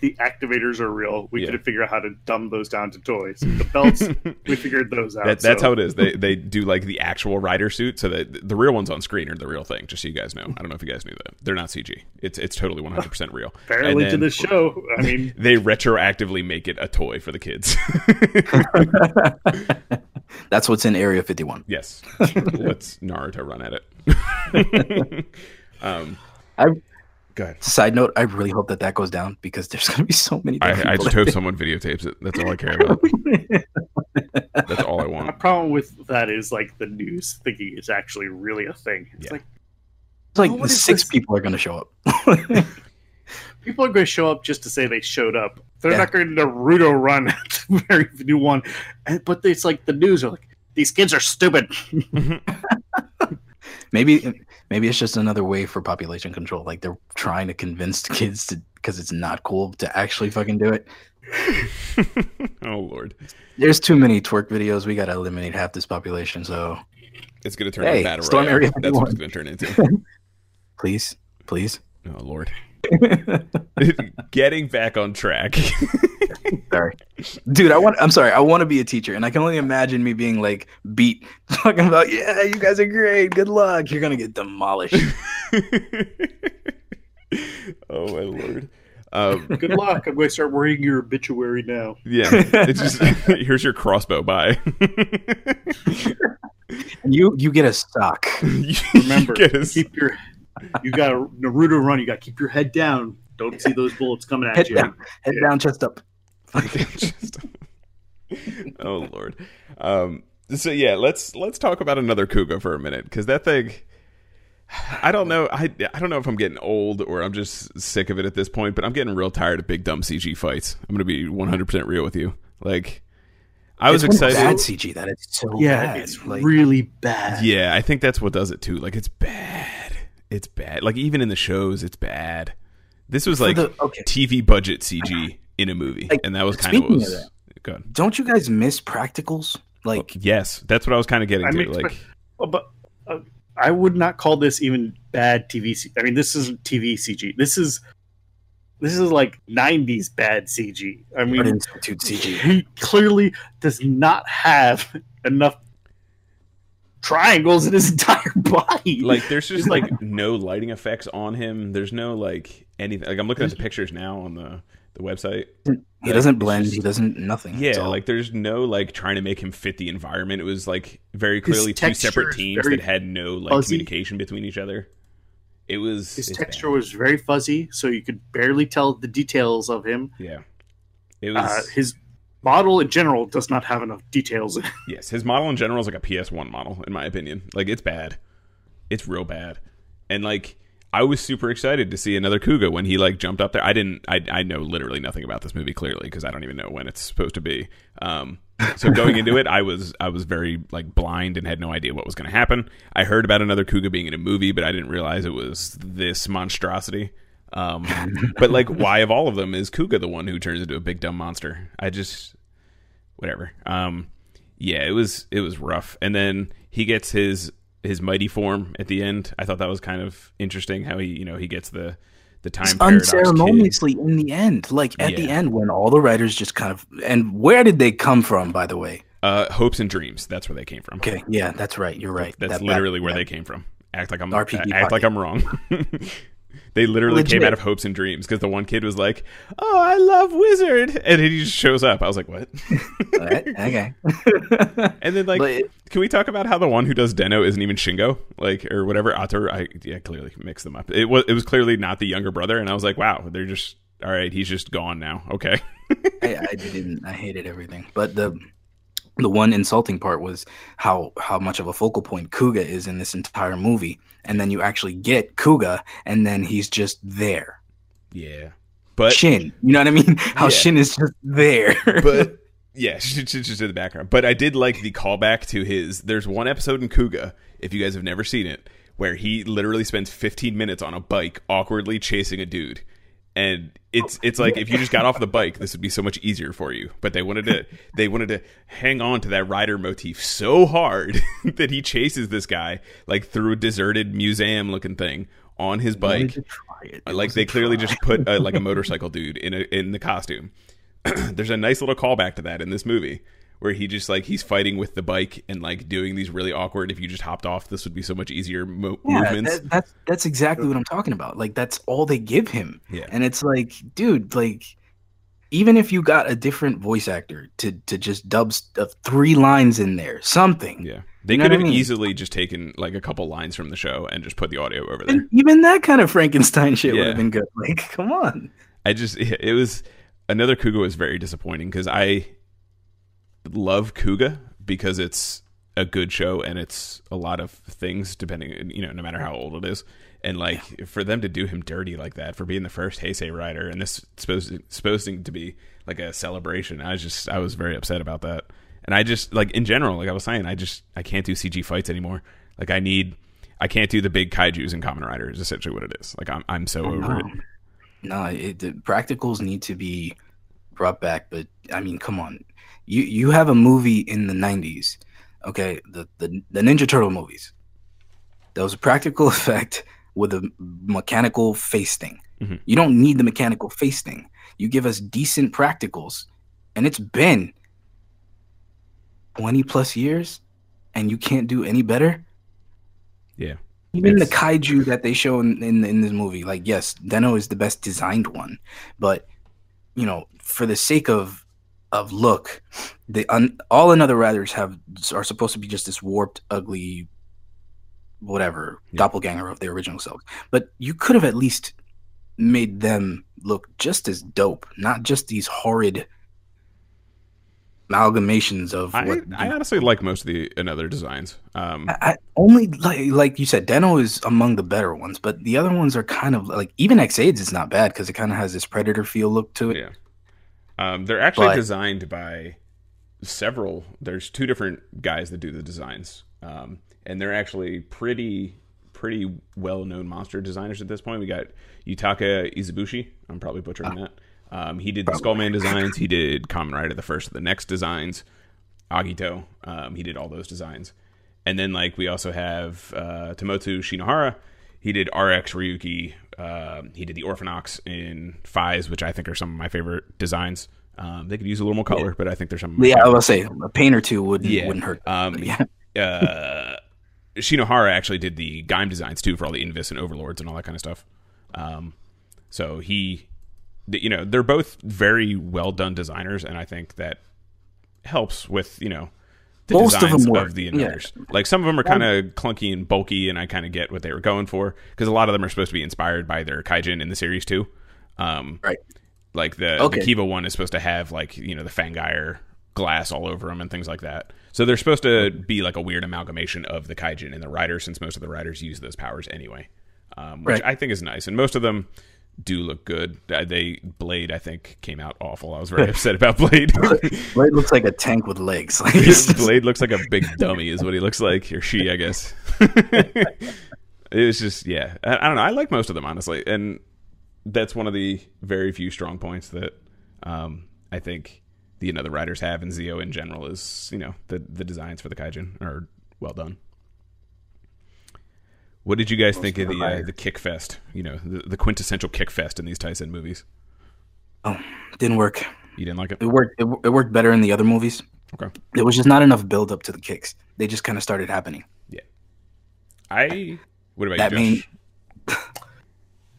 The activators are real. We Yeah. couldn't figure out how to dumb those down to toys. The belts, *laughs* we figured those out. That, that's so- how it is. They they do like the actual rider suit, so that the real ones on screen are the real thing. Just so you guys know. I don't know if you guys knew that. They're not CG. It's it's totally one hundred percent real. apparently And to the show. I mean, *laughs* They retroactively make it a toy for the kids. *laughs* That's what's in Area 51. yes, let's Naruto run at it. um, I- go ahead. Side note: I really hope that that goes down because there's going to be so many. I, I just that- hope someone videotapes it. That's all I care about. *laughs* That's all I want. my problem with that is like the news thinking it's actually really a thing. It's Yeah. like It's like Oh, what is six this? people are going to show up. *laughs* *laughs* people are going to show up just to say they showed up. They're Yeah. not going to Naruto run at the very new one. But it's like the news are like these kids are stupid. Mm-hmm. Maybe maybe it's just another way for population control. Like they're trying to convince the kids to because it's not cool to actually fucking do it. *laughs* oh lord, There's too many twerk videos. We got to eliminate half this population. So it's gonna turn Hey, into battle Storm royale. Area That's what it's gonna turn into. *laughs* please, please. Oh lord. Getting back on track. *laughs* Sorry, dude. I want. I'm sorry. I want to be a teacher, and I can only imagine me being like beat, *laughs* talking about, yeah, you guys are great. Good luck. You're gonna get demolished. *laughs* oh my lord. Um, Good luck. I'm going to start wearing your obituary now. yeah, it's just here's your crossbow. Bye. you you get a sock. You Remember, get a- keep your you got a Naruto run. You got to keep your head down. Don't see those bullets coming at Head you. down, head Yeah. down, chest up. *laughs* Oh lord. Um, so yeah, let's let's talk about another Kuuga for a minute because that thing. I don't know. I I don't know if I'm getting old or I'm just sick of it at this point. But I'm getting real tired of big dumb CG fights. I'm gonna be 100 percent real with you. Like, I was It's excited. Bad CG that it's so Yeah, bad. it's like, really bad. Yeah, I think that's what does it too. Like, it's bad. It's bad. Like even in the shows, it's bad. This was for like the- okay. TV budget CG in a movie, Like, and that was kind of what was of good. Don't you guys miss practicals? Like Yes, that's what I was kind of getting I to. mean, like, Oh, but uh, I would not call this even bad TV. C- I mean, this isn't TV CG. This is this is like '90s bad CG. I mean, Institute CG. he clearly does not have enough triangles in his *laughs* entire body. like there's just like *laughs* no lighting effects on him. There's no like anything. Like I'm looking at the pictures now on the the website. He doesn't blend. just- he doesn't nothing. Yeah, like there's no like trying to make him fit the environment. It was like very clearly two separate teams very that had no like fuzzy. communication between each other. It was his texture bad. was very fuzzy, so you could barely tell the details of him. Yeah, it was. Uh, his model in general does not have enough details. *laughs* Yes, his model in general is like a PS1 model, in my opinion. Like it's bad. It's real bad. And like I was super excited to see another Kuuga when he like jumped up there. I didn't. I I know literally nothing about this movie clearly because I don't even know when it's supposed to be. Um, so going into it, I was I was very like blind and had no idea what was going to happen. I heard about another Kuuga being in a movie, but I didn't realize it was this monstrosity. Um, *laughs* but like, why of all of them is Kuuga the one who turns into a big dumb monster? I just whatever. Um, yeah, it was it was rough, and then he gets his his mighty form at the end. I thought that was kind of interesting how he you know he gets the the time It's paradox kid. unceremoniously in the end, like at the end when all the writers just kind of and where did they come from? By the way, Uh, hopes and dreams. That's where they came from. okay, yeah, that's right. You're right. That's That- that- literally where that- they came from. Act like I'm RPG act like. I'm wrong. *laughs* they literally came out of hopes and dreams because the one kid was like, "Oh, I love wizard," and he just shows up. I was like, "What?" *laughs* Alright, okay. and then like, But can we talk about how the one who does Den-O isn't even Shingo, like or whatever? Ator, I yeah, clearly mixed them up. It was it was clearly not the younger brother, and I was like, "Wow, they're just all right. He's just gone now." Okay. *laughs* I, I didn't. I hated everything. But the the one insulting part was how how much of a focal point Kuuga is in this entire movie, and then you actually get Kuuga, and then he's just there. yeah, but Shin, you know what I mean? *laughs* How Yeah. Shin is just there. *laughs* but yeah, *laughs* she's just in the background. But I did like the callback to his. There's one episode in Kuuga, if you guys have never seen it, where he literally spends 15 minutes on a bike awkwardly chasing a dude. And it's it's like if you just got off the bike, this would be so much easier for you. But they wanted to they wanted to hang on to that rider motif so hard *laughs* that he chases this guy like through a deserted museum looking thing on his bike. try it. It Like they clearly try. just put a, like a motorcycle dude in a, in the costume. *clears throat* There's a nice little callback to that in this movie where he just like he's fighting with the bike and like doing these really awkward. If you just hopped off, this would be so much easier mo- Yeah, movements. that, that's that's exactly what I'm talking about. Like that's all they give him, Yeah. and it's like, dude, like even if you got a different voice actor to to just dub st- three lines in there, something. yeah, they You know could have I mean? easily just taken like a couple lines from the show and just put the audio over there. And even that kind of Frankenstein *laughs* shit would have been good. Like, come on. I just *laughs* it was another Kuuga was very disappointing because I love Kuuga because it's a good show and it's a lot of things depending you know no matter how old it is. And like for them to do him dirty like that for being the first Heisei rider and this supposed supposed to be like a celebration I was just I was very upset about that. And I just like in general like I was saying I just I can't do CG fights anymore. Like I need I can't do the big kaiju's in Kamen Rider is essentially what it is. Like I'm I'm so over it. No, no it, the practicals need to be brought back. But I mean, come on. You you have a movie in the '90s, okay? The the, the Ninja Turtle movies. There was a practical *laughs* effect with a mechanical face thing. Mhm. You don't need the mechanical face thing. You give us decent practicals, and it's been 20 plus years, and you can't do any better. yeah Even the kaiju that they show in, in in this movie, like yes, Den-O is the best designed one, but you know, for the sake of of look, the un, all another riders have are supposed to be just this warped, ugly, whatever Yeah. doppelganger of their original selves. But you could have at least made them look just as dope, not just these horrid amalgamations of I, what I honestly like most of the another designs. Um, I, I only like like you said, Den-O is among the better ones, but the other ones are kind of like even Ex-Aid's is not bad because it kind of has this predator feel look to it. yeah, um, they're actually But- designed by several. There's two different guys that do the designs, um, and they're actually pretty pretty well known monster designers at this point. We got Yutaka Izubuchi. I'm probably butchering that. Um, he did the Skullman designs. He did Kamen Rider, the first of the next designs. Agito. Um, he did all those designs. And then like we also have uh, Tamotsu Shinohara. He did RX Ryuki. Um, he did the Orphnoch in Faiz, which I think are some of my favorite designs. Um, they could use a little more color, but I think there's some. Yeah, I will say a paint or two would Yeah. wouldn't hurt. Um, yeah, *laughs* uh, Shinohara actually did the Gaim designs too for all the Inves and Overlords and all that kind of stuff. Um, so he, you know, they're both very well done designers, and I think that helps with you know the Most of them designs work, the yeah. Like some of them are kind of clunky and bulky, and I kind of get what they were going for because a lot of them are supposed to be inspired by their kaijin in the series too. Um, Right. Like the Okay. the Kiva one is supposed to have like you know the Fangire glass all over them and things like that. So they're supposed to be like a weird amalgamation of the kaijin and the rider, since most of the riders use those powers anyway. um, which Right. I think is nice. And most of them do look good. Uh, They Blade, I think, came out awful. I was very *laughs* upset about Blade. *laughs* Blade looks like a tank with legs. *laughs* Like, just- Blade looks like a big dummy, is what he looks like, or she, I guess. it was just, yeah. I, I don't know. I like most of them, honestly, and that's one of the very few strong points that um, I think the you know the writers have and Zio in general is you know the the designs for the kaijin are well done. What did you guys think of the uh, the kick fest? You know, the, the quintessential kick fest in these Taisen movies. oh, didn't work. You didn't like it? It worked. It, it worked better in the other movies. Okay. There was just not enough build up to the kicks. They just kind of started happening. Yeah. I. What about That you, mean- Josh?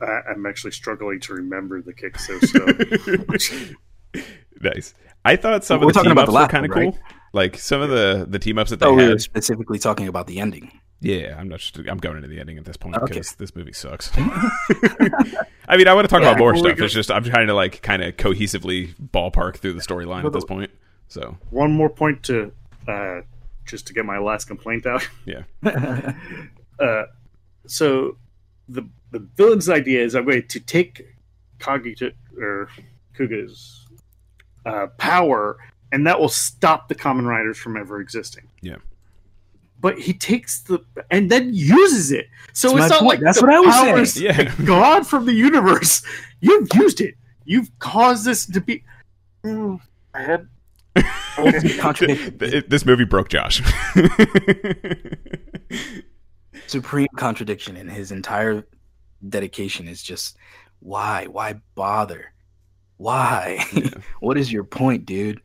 I, I'm actually struggling to remember the kick so so. *laughs* Nice. I thought some We're of the talking team about ups the were last kind of one, cool. Like some of the the team ups that they Oh, we were had. specifically talking about the ending. Yeah, I'm not. Just, I'm going into the ending at this point Okay. because this movie sucks. *laughs* I mean, I want to talk Yeah, about more stuff. It's just I'm trying to like kind of cohesively ballpark through the storyline at this point. So One more point to uh, just to get my last complaint out. *laughs* yeah, *laughs* Uh, so the the villain's idea is I'm going to take Kagita or Kuuga's uh, power, and that will stop the Kamen Riders from ever existing. Yeah. But he takes the and then uses it. So That's it's not point. like That's the what I was saying. Yeah. *laughs* God from the universe. *laughs* You've used it. You've caused this to be. Mm, I had. *laughs* Ultimate contradiction. Th- it- this movie broke Josh. Supreme contradiction in his entire dedication is just why? Why bother? Why? what is your point, dude?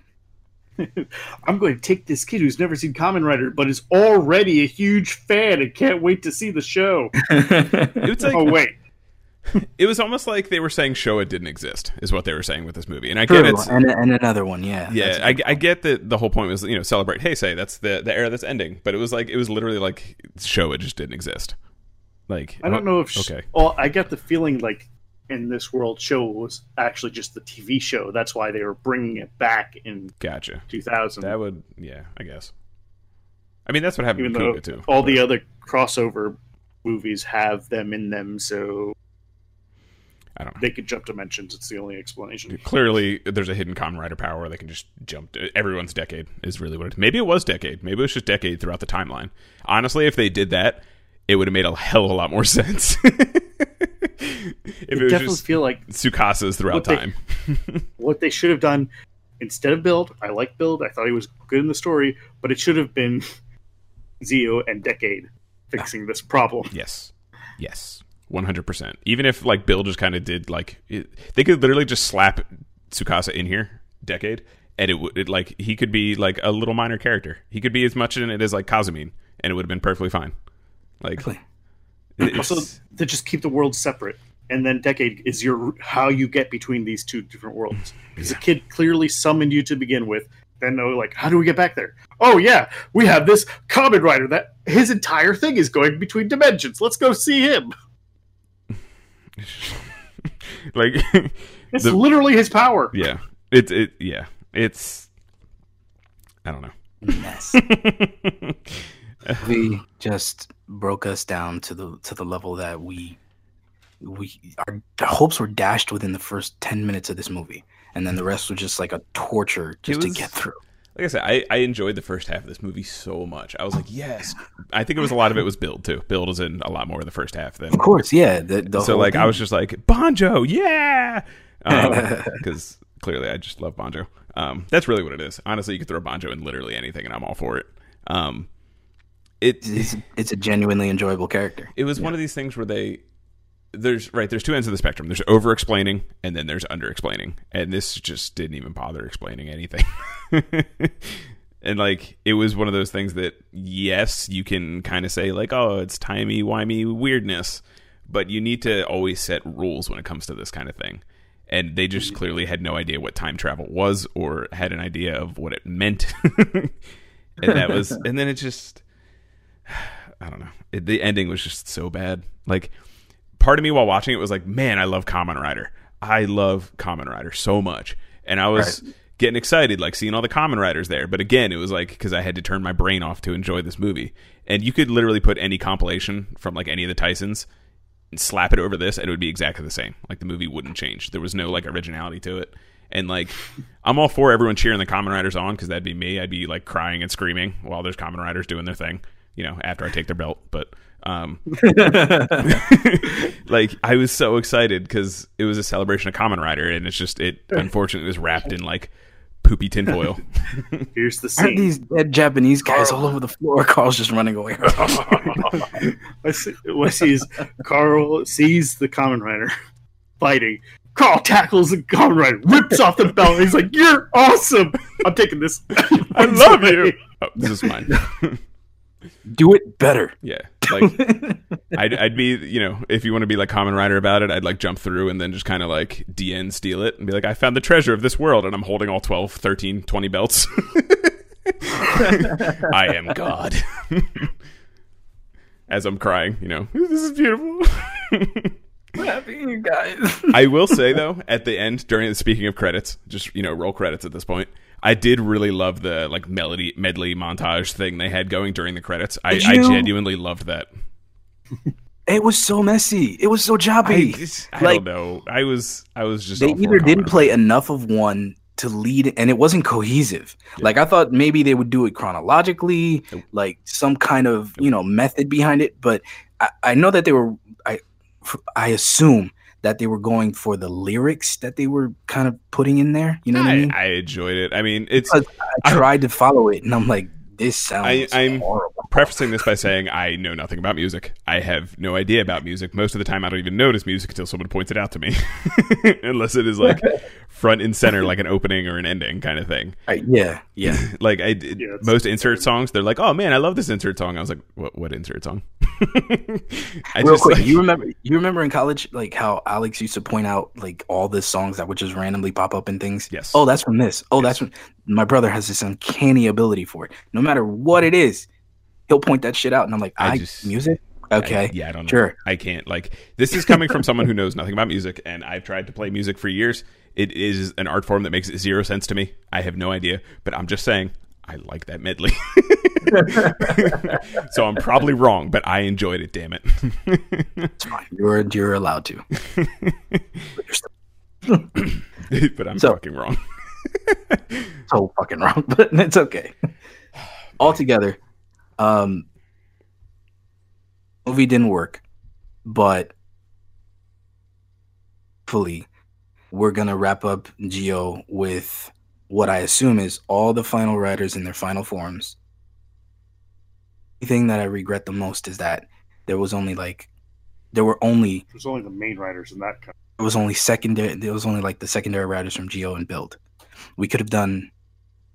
*laughs* I'm going to take this kid who's never seen Kamen Rider, but is already a huge fan and can't wait to see the show. *laughs* it's like oh wait, *laughs* it was almost like they were saying Showa didn't exist, is what they were saying with this movie. And I get it. and, and another one, yeah. yeah, I, I get that the whole point was you know celebrate Heisei. That's the the era that's ending. But it was like it was literally like Showa just didn't exist. Like I don't know if. sh- Okay. Well, I got the feeling like in this world, show was actually just the TV show. That's why they were bringing it back in Gotcha. 2000. That would yeah, I guess. I mean that's what happened even with too. all but- the other crossover movies have them in them, so I don't know. they could jump dimensions. It's the only explanation. Clearly, there's a hidden Kamen Rider power where they can just jump. To, everyone's decade is really what it. Maybe it was decade. Maybe it was just decade throughout the timeline. Honestly, if they did that, it would have made a hell of a lot more *laughs* sense. If it, I was definitely just feel like Tsukasa's throughout What they- time. *laughs* what they should have done instead of Build. I like Build. I thought he was good in the story, but it should have been *laughs* Zio and Decade fixing this problem. Yes. Yes. 100%. Even if like Build just kind of did like it, they could literally just slap Tsukasa in here decade and it would it, like he could be like a little minor character. He could be as much in it as like Kazumine and it would have been perfectly fine. Like. It's, Also, to just keep the worlds separate, and then Decade is your how you get between these two different worlds. Because the kid clearly summoned you to begin with. Then know like, how do we get back there? Oh yeah, we have this Kamen Rider that his entire thing is going between dimensions. Let's go see him. *laughs* like *laughs* It's The- literally his power. yeah. It's it yeah. It's I don't know. Mess. *laughs* we just broke us down to the to the level that we we our, hopes were dashed within the first 10 minutes of this movie and then the rest was just like a torture just was- to get through Like I said, I, I enjoyed the first half of this movie so much. I was like, yes. I think it was a lot of it was build too. Build is in a lot more of the first half than of course yeah the, the so like I was just like Banjo, yeah, *laughs* because clearly I just love Banjo. Um, that's really what it is. Honestly, you could throw Banjo in literally anything, and I'm all for it. Um, it it's, it's a genuinely enjoyable character it was one of these things where they there's right there's two ends of the spectrum. There's over explaining, and then there's under explaining, and this just didn't even bother explaining anything. *laughs* and like it was one of those things that yes, you can kind of say like, oh, it's timey wimey weirdness, but you need to always set rules when it comes to this kind of thing. And they just clearly had no idea what time travel was or had an idea of what it meant. *laughs* and that was, *laughs* and then it just, *sighs* I don't know. It, the ending was just so bad. Like, part of me while watching it was like, man, I love Kamen Rider. I love Kamen Rider so much. And I was getting excited, like seeing all the Kamen Riders there. But again, it was like, because I had to turn my brain off to enjoy this movie. And you could literally put any compilation from like any of the Taisens and slap it over this, and it would be exactly the same. Like the movie wouldn't change. There was no like originality to it. And like, *laughs* I'm all for everyone cheering the Kamen Riders on because that'd be me. I'd be like crying and screaming while there's Kamen Riders doing their thing. You know, after I take their belt, but um, *laughs* like I was so excited because it was a celebration of Kamen Rider, and it's just it unfortunately was wrapped in like poopy tinfoil. *laughs* Here's the Aren't scene. these dead Japanese guys all over the floor? *laughs* Carl's just running away. I see, what I see is Carl sees the Kamen Rider fighting. Carl tackles the Kamen Rider, rips off the belt. and He's like, "You're awesome! I'm taking this. I love you. Oh, this is mine. Do it better. yeah, like *laughs* I'd, I'd be, you know, if you want to be like Kamen Rider about it, I'd like jump through and then just kind of like Diend steal it and be like, I found the treasure of this world, and I'm holding all 12, 13, 20 belts. *laughs* I am God. *laughs* As I'm crying, you know, this is beautiful. What happened, you guys? I will say though, at the end, during the speaking of credits, just you know, roll credits at this point. I did really love the like melody medley montage thing they had going during the credits. I, I genuinely loved that. *laughs* it was so messy. It was so I, choppy. it's- I Like- don't know. I was I was just they either didn't play enough of one to lead and it wasn't cohesive like i thought maybe they would do it chronologically like some kind of you know method behind it but i, I know that they were I I assume that they were going for the lyrics that they were kind of putting in there you know what i, I, mean I enjoyed it. I mean, it's i tried to follow it and i'm like this sounds I- I'm- horrible prefacing this by saying I know nothing about music. I have no idea about music. Most of the time, I don't even notice music until someone points it out to me, *laughs* unless it is like *laughs* front and center, like an opening or an ending kind of thing. Right, yeah yeah *laughs* Like I did, Yeah, most insert songs, they're like, "Oh man, I love this insert song." I was like, "What? What insert song?" I Real just, quick, like- you remember you remember in college like how Alex used to point out like all the songs that would just randomly pop up in things? Yes. Oh, that's from this. Oh, Yes. that's from my brother has this uncanny ability for it. No matter what it is, he'll point that shit out and I'm like, I I, just- music? Okay. I, yeah, I don't know. Sure. I can't like this is coming from someone who *laughs* knows nothing about music, and I've tried to play music for years. It is an art form that makes zero sense to me. I have no idea, but I'm just saying I like that medley. *laughs* so I'm probably wrong, but I enjoyed it. Damn it! It's fine. You're you're allowed to. But you're still but I'm So- fucking wrong. so fucking wrong, *laughs* but it's okay. *sighs* Altogether, um movie didn't work, but fully we're gonna wrap up Zi-O with what I assume is all the final writers in their final forms. The thing that I regret the most is that there was only like there were only There's only the main writers in that. Kind it was only secondary there was only like the secondary writers from Zi-O and Build. We could have done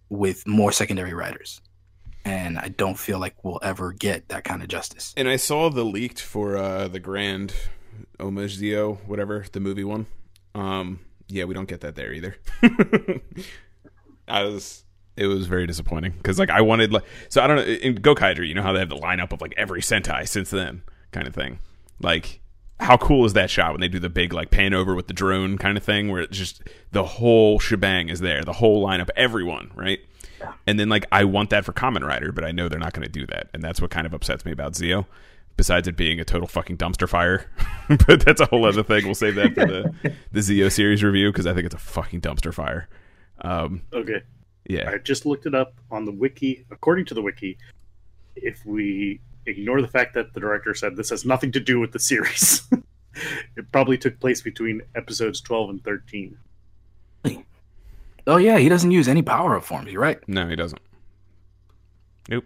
with more secondary writers. And I don't feel like we'll ever get that kind of justice. And I saw the leaked for uh, the Grand Homage whatever the movie one. Um, yeah, we don't get that there either. *laughs* I was. It was very disappointing because like I wanted like so I don't know in Gokaiger you know how they have the lineup of like every Sentai since then kind of thing like how cool is that shot when they do the big like pan over with the drone kind of thing where it's just the whole shebang is there the whole lineup everyone right and then like I want that for Kamen Rider, but I know they're not going to do that, and that's what kind of upsets me about Zi-O. Besides it being a total fucking dumpster fire, *laughs* but that's a whole other thing. We'll save that for the *laughs* the Zi-O series review because I think it's a fucking dumpster fire. Um. Okay, yeah, I just looked it up on the wiki. According to the wiki, if we ignore the fact that the director said this has nothing to do with the series, *laughs* it probably took place between episodes 12 and 13. Oh yeah, he doesn't use any power up forms, you're right. no, he doesn't. Nope.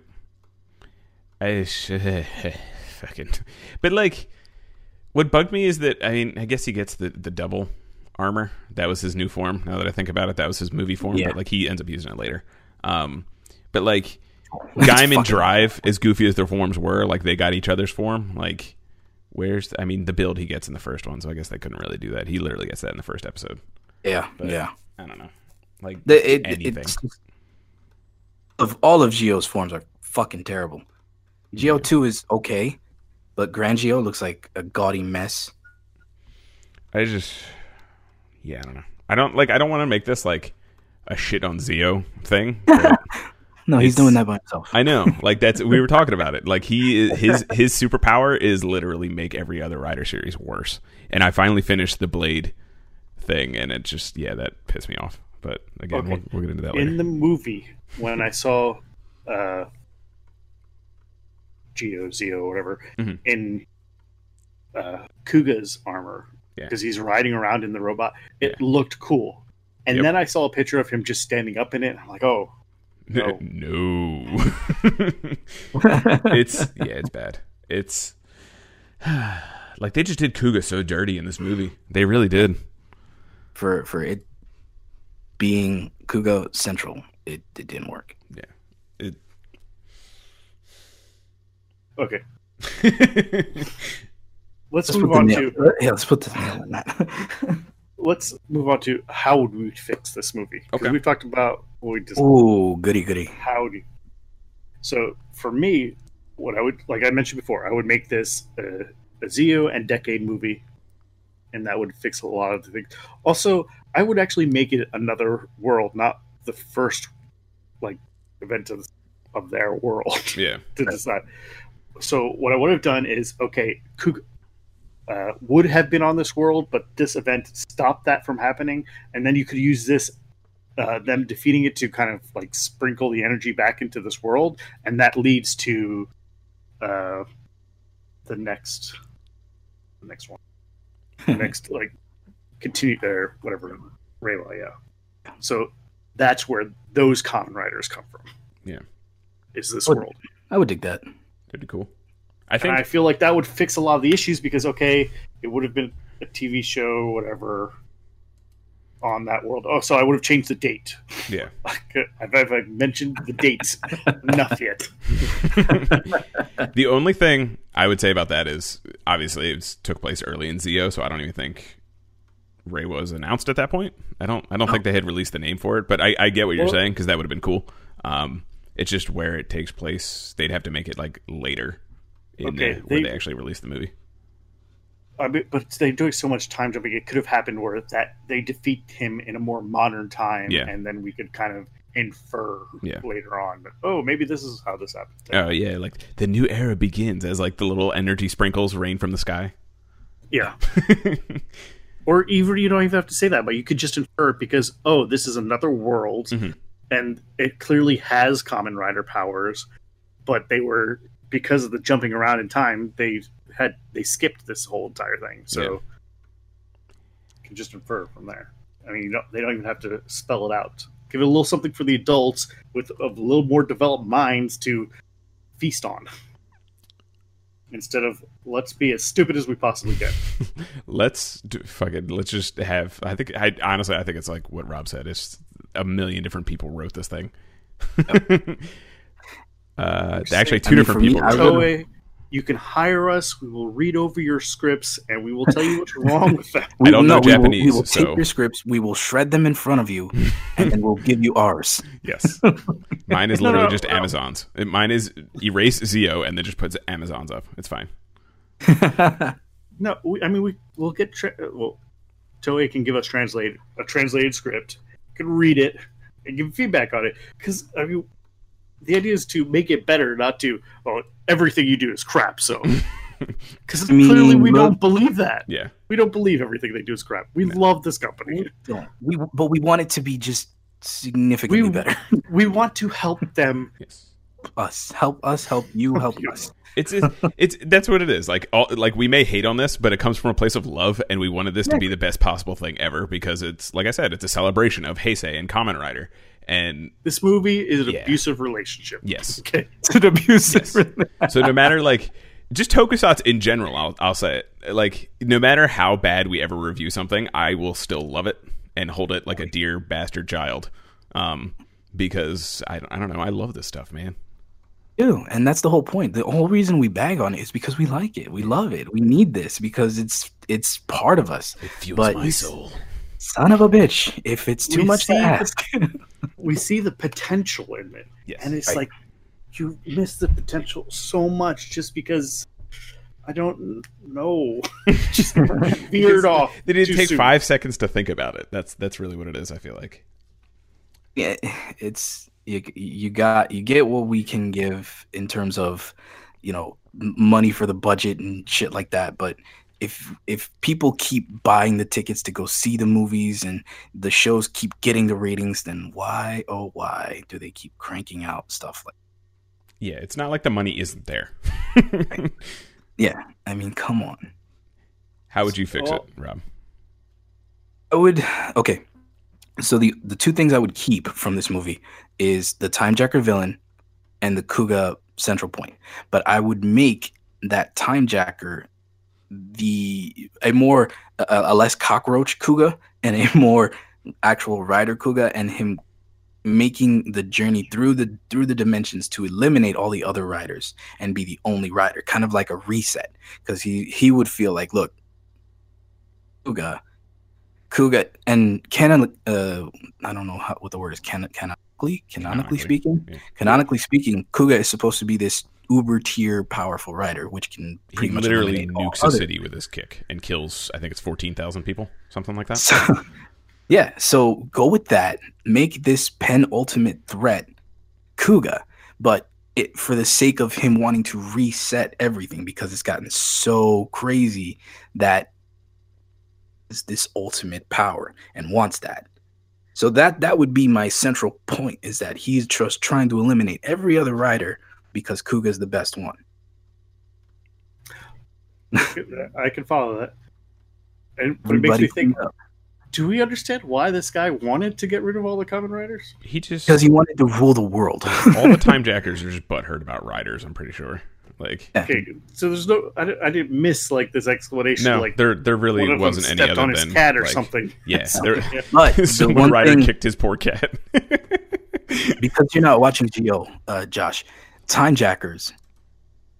I *laughs* fucking, but like, what bugged me is that I mean, I guess he gets the the double armor. That was his new form. Now that I think about it, that was his movie form. Yeah. But like, he ends up using it later. Um, but like. *laughs* That's Gaim and fucking- Drive, as goofy as their forms were, like they got each other's form. Like, where's I mean the build he gets in the first one, so I guess they couldn't really do that. He literally gets that in the first episode. Yeah, But- yeah. I don't know, like The, it, anything. of all of Zi-O's forms are fucking terrible. Zi-O Yeah. two is okay, but Grand Zi-O looks like a gaudy mess. I just, yeah, I don't know. I don't like. I don't want to make this like a shit on Zi-O thing. *laughs* No, he's doing that by himself. I know. Like that's we were talking about it. Like he his his superpower is literally make every other Rider series worse. And I finally finished the Blade thing, and it just yeah that pissed me off. But again, Okay. we'll, we'll get into that later. in the movie when I saw uh, Zi-O Zi-O whatever Mhm. in uh, Kuuga's armor Yeah. because he's riding around in the robot. It Yeah. looked cool, and Yep. then I saw a picture of him just standing up in it. I'm like, oh, no. *laughs* no. *laughs* it's yeah, it's bad. It's *sighs* like they just did Kuuga so dirty in this movie. They really did. for for it being Kuuga Central, it, it didn't work. Yeah. It okay. *laughs* Let's Let's move on nail, to yeah, let's put the nail on that. *laughs* let's move on to how would we fix this movie? Okay. we talked about what we just Ooh, goody goody. how do so for me what i would like i mentioned before i would make this a, a Zi-O and decade movie and that would fix a lot of the things also i would actually make it another world not the first like event of, of their world. *laughs* Yeah. to decide. So what i would have done is okay Kug uh, would have been on this world but this event stopped that from happening and then you could use this uh, them defeating it to kind of like sprinkle the energy back into this world, and that leads to uh, the next, the next one, *laughs* the next like continue or whatever, Rayla, yeah. So that's where those Kamen Riders come from. Yeah. is this Would- world? I would dig that. That'd be cool. I And think I feel like that would fix a lot of the issues because okay, it would have been a TV show, whatever, on that world. Oh, so I would have changed the date. *laughs* yeah. *laughs* I've, I've mentioned the dates *laughs* enough yet. the only thing I would say about that is obviously it took place early in Zi-O, so I don't even think Ray was announced at that point. I don't. I don't think they had released the name for it, but I, I get what you're Well- saying because that would have been cool. Um, it's just where it takes place. They'd have to make it like later in Okay, uh, where they- they actually release the movie. I mean, but they're doing so much time jumping. It could have happened where that they defeat him in a more modern time, Yeah. and then we could kind of infer Yeah. later on. That, oh, maybe this is how this happened. Oh yeah, like the new era begins as like the little energy sprinkles rain from the sky. Yeah. *laughs* or even you don't even have to say that, but you could just infer it because oh, this is another world, Mhm. and it clearly has Kamen Rider powers, but they were because of the jumping around in time, they had they skipped this whole entire thing, so Yeah. you can just infer from there. I mean, you don't, they don't even have to spell it out. Give it a little something for the adults with a little more developed minds to feast on. Instead of let's be as stupid as we possibly can. *laughs* let's do, fuck it. Let's just have. I think. I honestly, I think it's like what Rob said. It's a million different people wrote this thing. *laughs* uh, actually, two I mean, different for me, people. I wrote would- it. Toei, you can hire us. We will read over your scripts and we will tell you what's *laughs* wrong with them. I don't know we will- Japanese, we will so- take your scripts, we will shred them in front of you, and then we'll give you ours. *laughs* Yes, mine is literally no, just no. Amazon's. Mine is erase Zi-O and then just puts Amazon's up. It's fine. *laughs* No, we, I mean we we'll get tra- well. Toei can give us translate a translated script. Can read it and give feedback on it because I mean the idea is to make it better, not to oh everything you do is crap. So *laughs* because I mean, clearly we look- don't believe that. Yeah, We don't believe everything they do is crap. We love this company. we don't. We but we want it to be just significantly We- better. *laughs* We want to help them. *laughs* yes. us help us help you help us. It's, it's it's that's what it is. Like all like we may hate on this, but it comes from a place of love, and we wanted this to be the best possible thing ever because it's like I said, it's a celebration of Heisei and Kamen Rider, and This movie is an Yeah. abusive relationship. yes, *laughs* Okay. It's an abusive. so no matter like just tokusatsu in general, I'll I'll say it like no matter how bad we ever review something, I will still love it and hold it like a dear bastard child, um, because I I don't know, I love this stuff, man. do, and that's the whole point. The whole reason we bag on it is because we like it, we love it, we need this because it's it's part of us. It fuels But my you- soul. Son of a bitch! If it's too We much to see the- ask, *laughs* We see the potential in it. Yes, And it's Right. like you miss the potential so much just because I don't know. *laughs* just *laughs* veered off. They didn't take soon. five seconds to think about it. That's that's really what it is. I feel like. yeah, it's You you got you get what we can give in terms of, you know, money for the budget and shit like that. But if if people keep buying the tickets to go see the movies and the shows keep getting the ratings, then why oh why do they keep cranking out stuff like? Yeah, it's not like the money isn't there. *laughs* Yeah, I mean, come on. How would you fix Well- it, Rob? I would okay. So the the two things I would keep from this movie is the time jacker villain and the Kuuga central point. But I would make that time jacker the a more a, a less cockroach Kuuga and a *laughs* more actual rider Kuuga and him making the journey through the through the dimensions to eliminate all the other riders and be the only rider kind of like a reset. Because he he would feel like look Kuuga Kuuga and canon uh I don't know how, what the word is canon canonically Canonically, canonically speaking? Yeah. canonically speaking Kuuga is supposed to be this uber tier powerful rider which can He pretty much literally nukes a city with his kick and kills. I think it's fourteen thousand people, something like that. So, *laughs* yeah, so go with that. Make this penultimate threat Kuuga, but it for the sake of him wanting to reset everything because it's gotten so crazy that is this ultimate power and wants that. So that that would be my central point is that he's just trying to eliminate every other rider because Kuuga is the best one. I can follow that. And but it makes me think: up. Do we understand why this guy wanted to get rid of all the Kamen Riders? He just because he wanted to rule the world. *laughs* all the *laughs* time jackers are just butthurt about riders. I'm pretty sure. Like Okay, so there's no. I, didn't- I didn't miss like this explanation. no, like there there really one of wasn't any stepped other on his than cat or like, something. Yeah, there, *laughs* But the some one rider thing, kicked his poor cat. because you're not watching Zi-O, uh, Josh, Time Jackers.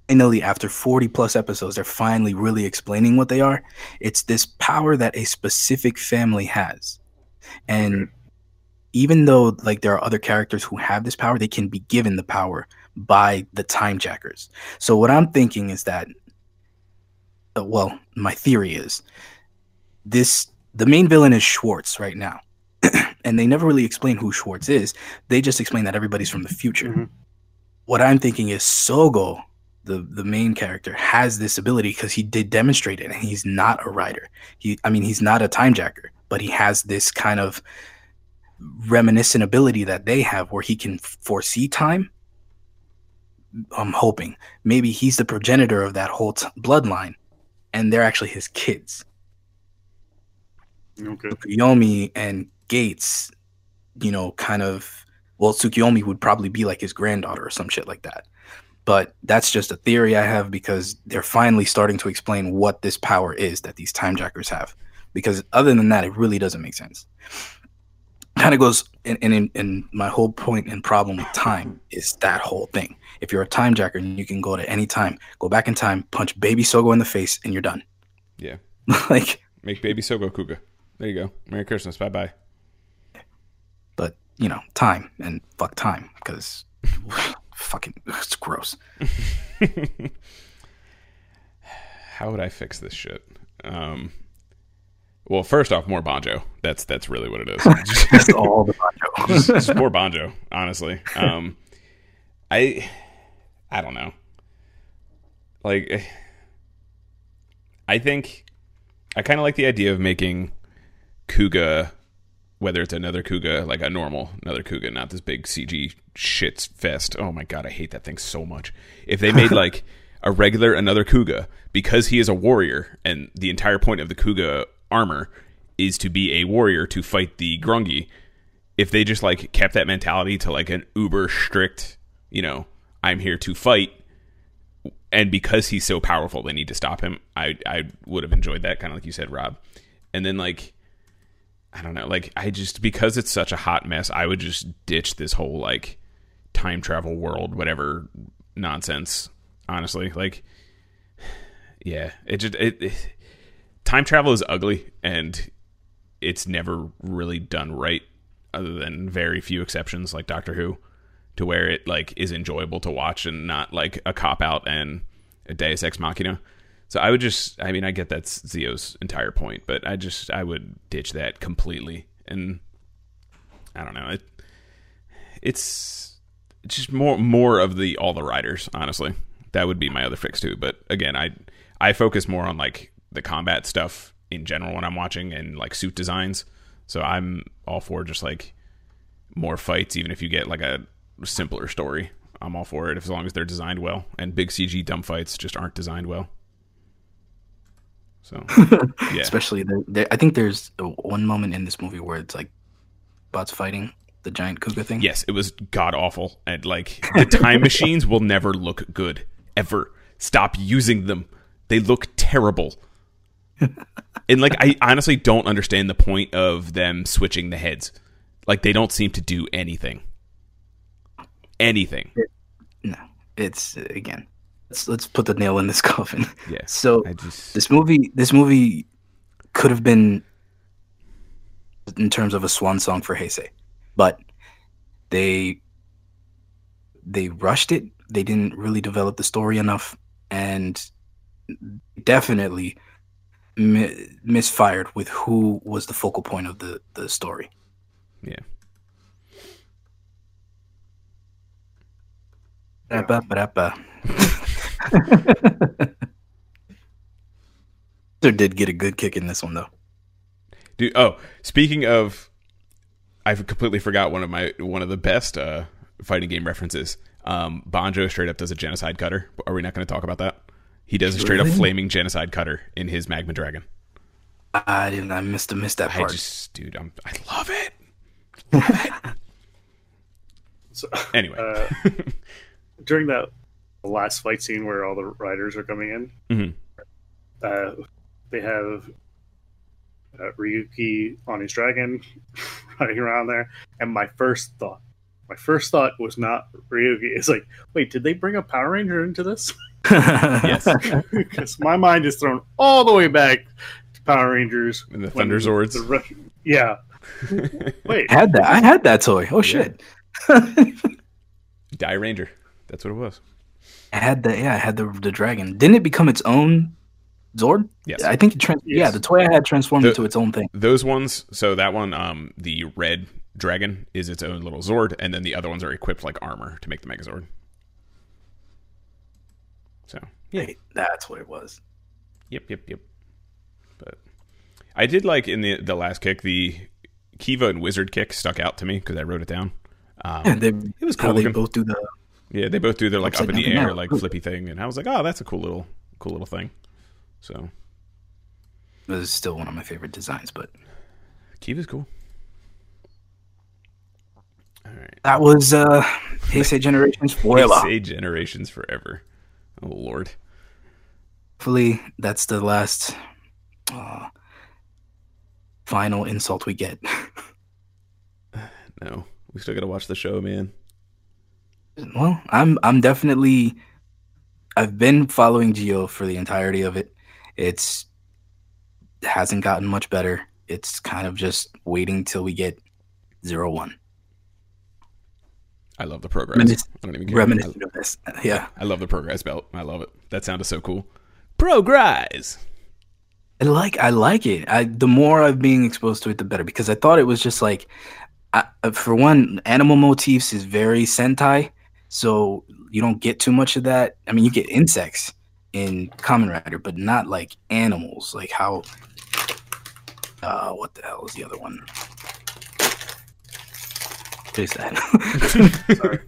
Finally, after 40 plus episodes, they're finally really explaining what they are. It's this power that a specific family has, and Okay. even though like there are other characters who have this power, they can be given the power by the Time Jackers. So what I'm thinking is that, uh, well, my theory is this: the main villain is Swartz right now. *clears throat* and they never really explain who Swartz is. They just explain that everybody's from the future. Mhm. What I'm thinking is Sogo, the the main character, has this ability because he did demonstrate it, and he's not a rider. He, I mean, he's not a time jacker, but he has this kind of reminiscent ability that they have, where he can foresee time. I'm hoping maybe he's the progenitor of that whole t- bloodline, and they're actually his kids. Okay. Yomi and Geiz, you know, kind of well, Tsukuyomi would probably be like his granddaughter or some shit like that. But that's just a theory I have because they're finally starting to explain what this power is that these time jackers have. Because other than that, it really doesn't make sense. Kind of goes in, in in my whole point and problem with time is that whole thing. If you're a time jacker, and you can go to any time, go back in time, punch baby Sogo in the face, and you're done. yeah, *laughs* like make baby Sogo Kuuga. There you go. Merry Christmas. Bye bye. but you know, time and fuck time because *laughs* fucking *laughs* it's gross. How would I fix this shit? Um, well, first off, more banjo. That's that's really what it is. *laughs* That's all the banjo. just, just more banjo, honestly. Um, I, I don't know. Like, I think I kind of like the idea of making Kuuga, whether it's another Kuuga, like a normal another Kuuga, not this big CG shits fest. Oh my god, I hate that thing so much. If they made *laughs* like a regular another Kuuga, because he is a warrior, and the entire point of the Kuuga armor is to be a warrior to fight the Grongi if they just like kept that mentality to like an uber strict, you know, I'm here to fight, and because he's so powerful, they need to stop him. I I would have enjoyed that, kind of like you said, Rob. And then like, I don't know, like I just because it's such a hot mess, I would just ditch this whole like time travel world, whatever nonsense. Honestly, like, *sighs* yeah, it just it, it time travel is ugly and it's never really done right other than very few exceptions like Doctor Who to where it like is enjoyable to watch and not like a cop out and a Deus Ex Machina. So I would just I mean I get that's Zi-O's entire point, but I just I would ditch that completely and I don't know. It it's just more more of the all the riders. Honestly, that would be my other fix too. But again, I I focus more on like the combat stuff in general when I'm watching and like suit designs. So I'm all for just like more fights, even if you get like a simpler story. I'm all for it as long as they're designed well. And big CG dumb fights just aren't designed well. So *laughs* yeah, Especially the, there, I think there's one moment in this movie where it's like bots fighting the giant cougar thing. yes, it was god awful. And like the time *laughs* machines will never look good ever. Stop using them. They look terrible. *laughs* and like I honestly don't understand the point of them switching the heads. Like they don't seem to do anything. Anything. No, it's again. Let's let's put the nail in this *laughs* coffin. Yeah. So just this movie, this movie could have been in terms of a swan song for Heisei, but they they rushed it. They didn't really develop the story enough, and definitely mi- misfired with who was the focal point of the the story. yeah. Ba-ba-ba-da-ba. *laughs* There did get a good kick in this one though. Dude, oh, speaking of, I completely forgot one of my one of the best uh, fighting game references. Um, Banjo straight up does a genocide cutter. Are we not going to talk about that? He does a straight up flaming genocide cutter in his Magma Dragon. I didn't. I missed. I missed that I part. just, dude, I'm, I love it. So, *laughs* Anyway, *laughs* uh, during that last fight scene where all the riders are coming in, Mhm. uh, they have uh, Ryuki on his dragon *laughs* riding around there, and my first thought, my first thought was not Ryuki. It's like, wait, did they bring a Power Ranger into this? *laughs* yes, *laughs* Because my mind is thrown all the way back to Power Rangers and the Thunder Zords. the Ru- yeah. Wait, I had that. I had that toy. Oh shit. Dairanger. That's what it was. I had the yeah. I had the the dragon. Didn't it become its own Zord? Yes. I think it trans- Yes. Yeah, the toy I had transformed The- into its own thing. Those ones. So that one, um, the red dragon is its own little Zord, and then the other ones are equipped like armor to make the Megazord. So yeah, Wait, that's what it was. Yep, yep, yep. But I did like in the the last kick the Kiva and Wizard kick stuck out to me because I wrote it down. Um, Yeah, *laughs* they, it was cool they looking. both do the. Yeah, they both do their like up in the air like flippy thing, and I was like, oh, that's a cool little cool little thing. So this is still one of my favorite designs, but Kiva's cool. All right, that was uh Heisei Generations *laughs* spoiler. say generations forever. Oh lord, Hopefully, that's the last uh, final insult we get. *laughs* *sighs* no, we still gotta watch the show, man. Well, I'm I'm definitely I've been following Zi-O for the entirety of it. It's hasn't gotten much better. It's kind of just waiting till we get Zero-One. I love the progress. Reminis- I don't even care. Reminiscent of this. *laughs* Yeah. I, love the progress belt. I love it. That sounded so cool. Progress. I like I like it. I the more I'm being exposed to it, the better. Because I thought it was just like, I, for one, animal motifs is very Sentai, so you don't get too much of that. I mean, you get insects in Kamen Rider, but not like animals. Like how, uh, what the hell is the other one? Is that? Sorry.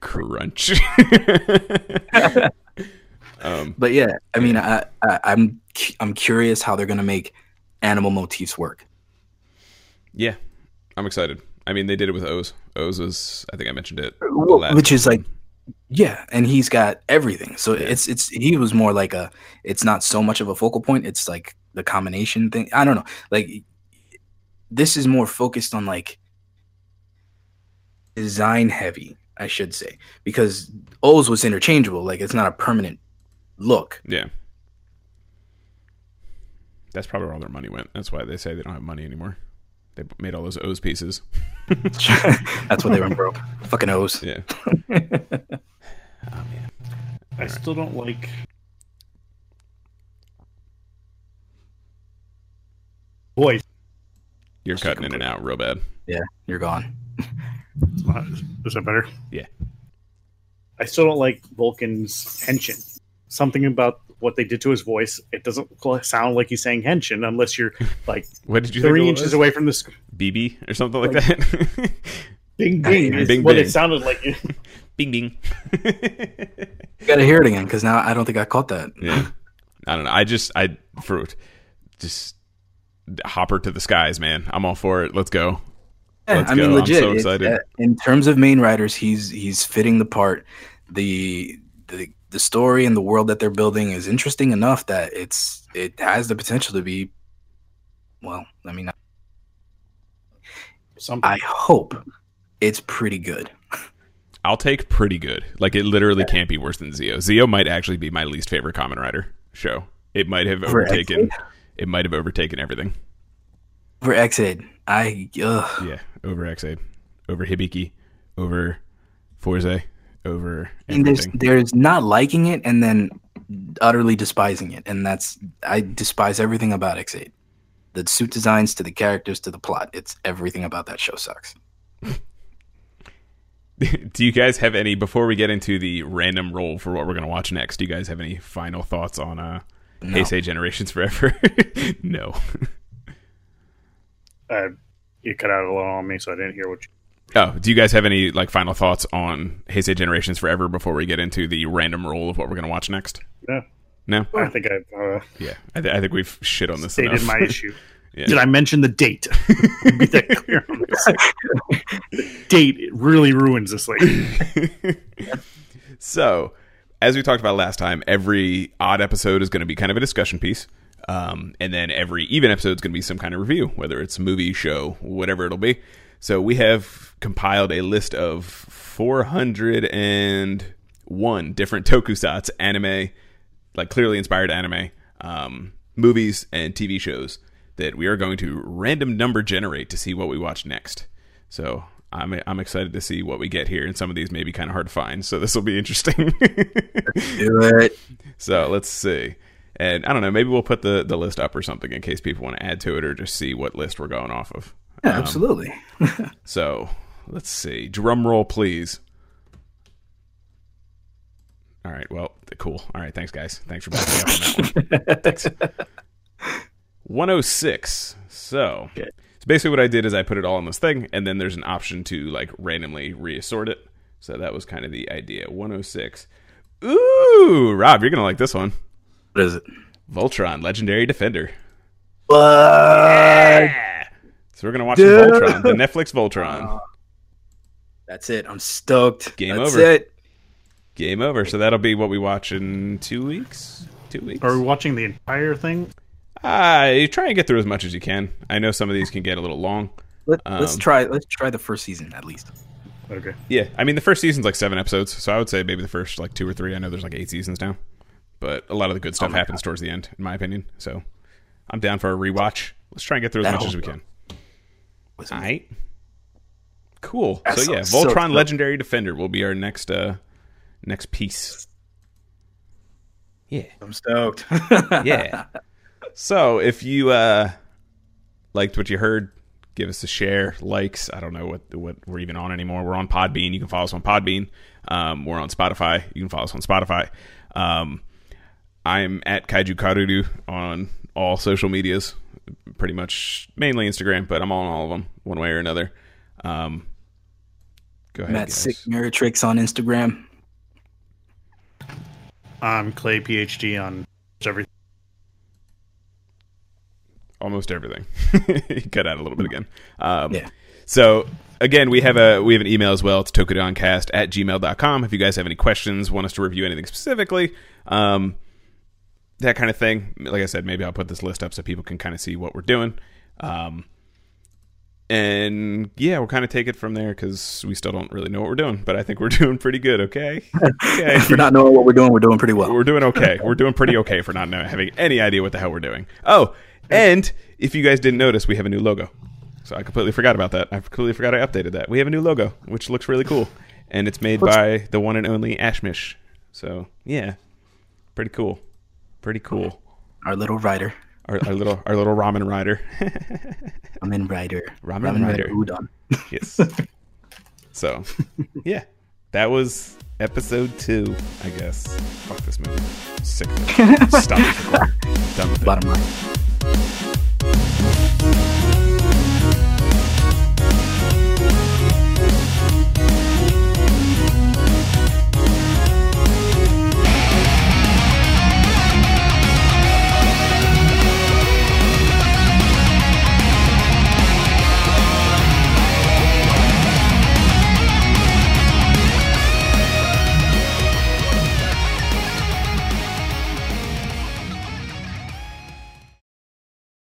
Crunch. *laughs* um, but yeah, I mean, I, I I'm I'm curious how they're gonna make animal motifs work. yeah, I'm excited. I mean, they did it with OOO. OOO was, I think I mentioned it. Well, which is like yeah and he's got everything so Yeah. it's it's he was more like a it's not so much of a focal point it's like the combination thing i don't know like this is more focused on like design heavy i should say because o's was interchangeable like it's not a permanent look yeah. That's probably where all their money went. That's why they say they don't have money anymore. They made all those OOO pieces. *laughs* that's what they went broke fucking o's Yeah. oh *laughs* man. I still don't like. Voice. You're cutting in and out real bad. Yeah, you're gone. Is that better? Yeah. I still don't like Vulcan's henshin. Something about what they did to his voice, it doesn't sound like he's saying henshin unless you're *laughs* like What did you three think inches away from the sc- BB or something like that? *laughs* bing bing. is Bing, what bing. it sounded like. *laughs* bing bing. You gotta hear it again because now I don't think I caught that. yeah. I don't know. I just I for just hopper to the skies, man. I'm all for it. Let's go. Yeah, Let's I mean, go. I'm so excited. uh, in terms of main writers, he's he's fitting the part. The the the story and the world that they're building is interesting enough that it's it has the potential to be. Well, I mean, Something. I hope it's pretty good. I'll take pretty good. Like it literally can't be worse than Zi-O. Zi-O might actually be my least favorite Kamen Rider show. It might have overtaken. It might have overtaken everything. For Ex-Aid, I ugh, Yeah, over Ex-Aid, over Hibiki, over Fourze, over I mean, there's there's not liking it and then utterly despising it, and that's I despise everything about Ex-Aid. The suit designs to the characters to the plot. It's everything about that show sucks. *laughs* do you guys have any before we get into the random roll for what we're going to watch next? Do you guys have any final thoughts on uh, No. Heisei Generations Forever? *laughs* no. uh, you cut out a little on me, so I didn't hear what you. Oh, do you guys have any like final thoughts on Heisei Generations Forever before we get into the random roll of what we're going to watch next? No, No. I think I've uh, Yeah, I, th- I think we've shit on this stated enough. my issue. *laughs* Yeah. Did I mention the date? *laughs* Be that clear on this. the *laughs* date really ruins this thing. So, as we talked about last time, every odd episode is going to be kind of a discussion piece. Um, and then every even episode is going to be some kind of review, whether it's movie, show, whatever it'll be. So, we have compiled a list of 401 different tokusatsu anime, like clearly inspired anime, um, movies, and TV shows that we are going to random number generate to see what we watch next. So I'm I'm excited to see what we get here, and some of these may be kind of hard to find. So this will be interesting. Do it. *laughs* so let's see, and I don't know, maybe we'll put the the list up or something in case people want to add to it, or just see what list we're going off of. Yeah, absolutely. *laughs* So let's see, drum roll, please. All right, well, cool. All right, thanks, guys. Thanks for backing up on that one. Thanks. *laughs* 106. So, Okay. so basically, what I did is I put it all in this thing, and then there's an option to like randomly reassort it. So that was kind of the idea. 106. Ooh, Rob, you're gonna like this one. What is it? Voltron, Legendary Defender. What? Yeah. So we're gonna watch the Voltron, the Netflix Voltron. Oh. That's it. I'm stoked. Game That's over. it. Game over. So that'll be what we watch in two weeks. Two weeks. Are we watching the entire thing? Uh, you try and get through as much as you can. I know some of these can get a little long. Let, let's Um, try. Let's try the first season at least. Okay. Yeah, I mean the first season's like seven episodes, so I would say maybe the first like two or three. I know there's like eight seasons now, but a lot of the good stuff my happens towards the end, in my opinion. So I'm down for a rewatch. Let's try and get through as That much as we can. Was All right. Cool. That's so yeah, so- Voltron cool. Legendary Defender will be our next uh next piece. Yeah. I'm stoked. *laughs* Yeah. so if you uh liked what you heard, give us a share, likes. I don't know what what we're even on anymore. We're on Podbean. You can follow us on Podbean. Um, we're on Spotify. You can follow us on Spotify. Um, I'm at Kaiju Karuru on all social medias, pretty much mainly Instagram, but I'm on all of them one way or another. Um, go ahead, Matt guys. Sick Mirror Tricks on Instagram. I'm Clay PhD on everything. almost everything. *laughs* cut out a little bit again. Um, Yeah. So again, we have a we have an email as well. It's tokudoncast at gmail.com. If you guys have any questions, want us to review anything specifically, um, that kind of thing. Like I said, maybe I'll put this list up so people can kind of see what we're doing. Um, and yeah, we'll kind of take it from there because we still don't really know what we're doing, but I think we're *laughs* doing pretty good. Okay. Okay. *laughs* For not knowing what we're doing, we're doing pretty well. We're doing okay. We're doing pretty okay for not know, having any idea what the hell we're doing. Oh, and if you guys didn't notice, we have a new logo. So I completely forgot about that. I completely forgot I updated that. We have a new logo, which looks really cool, and it's made by the one and only Ashmish. So yeah, pretty cool. Pretty cool. Our little writer our, our little our little ramen rider. *laughs* ramen rider. Ramen, ramen rider. Udon. yes. *laughs* So, yeah, that was episode two, I guess. Fuck this movie. Sick. Stop. Done with it. Bottom line.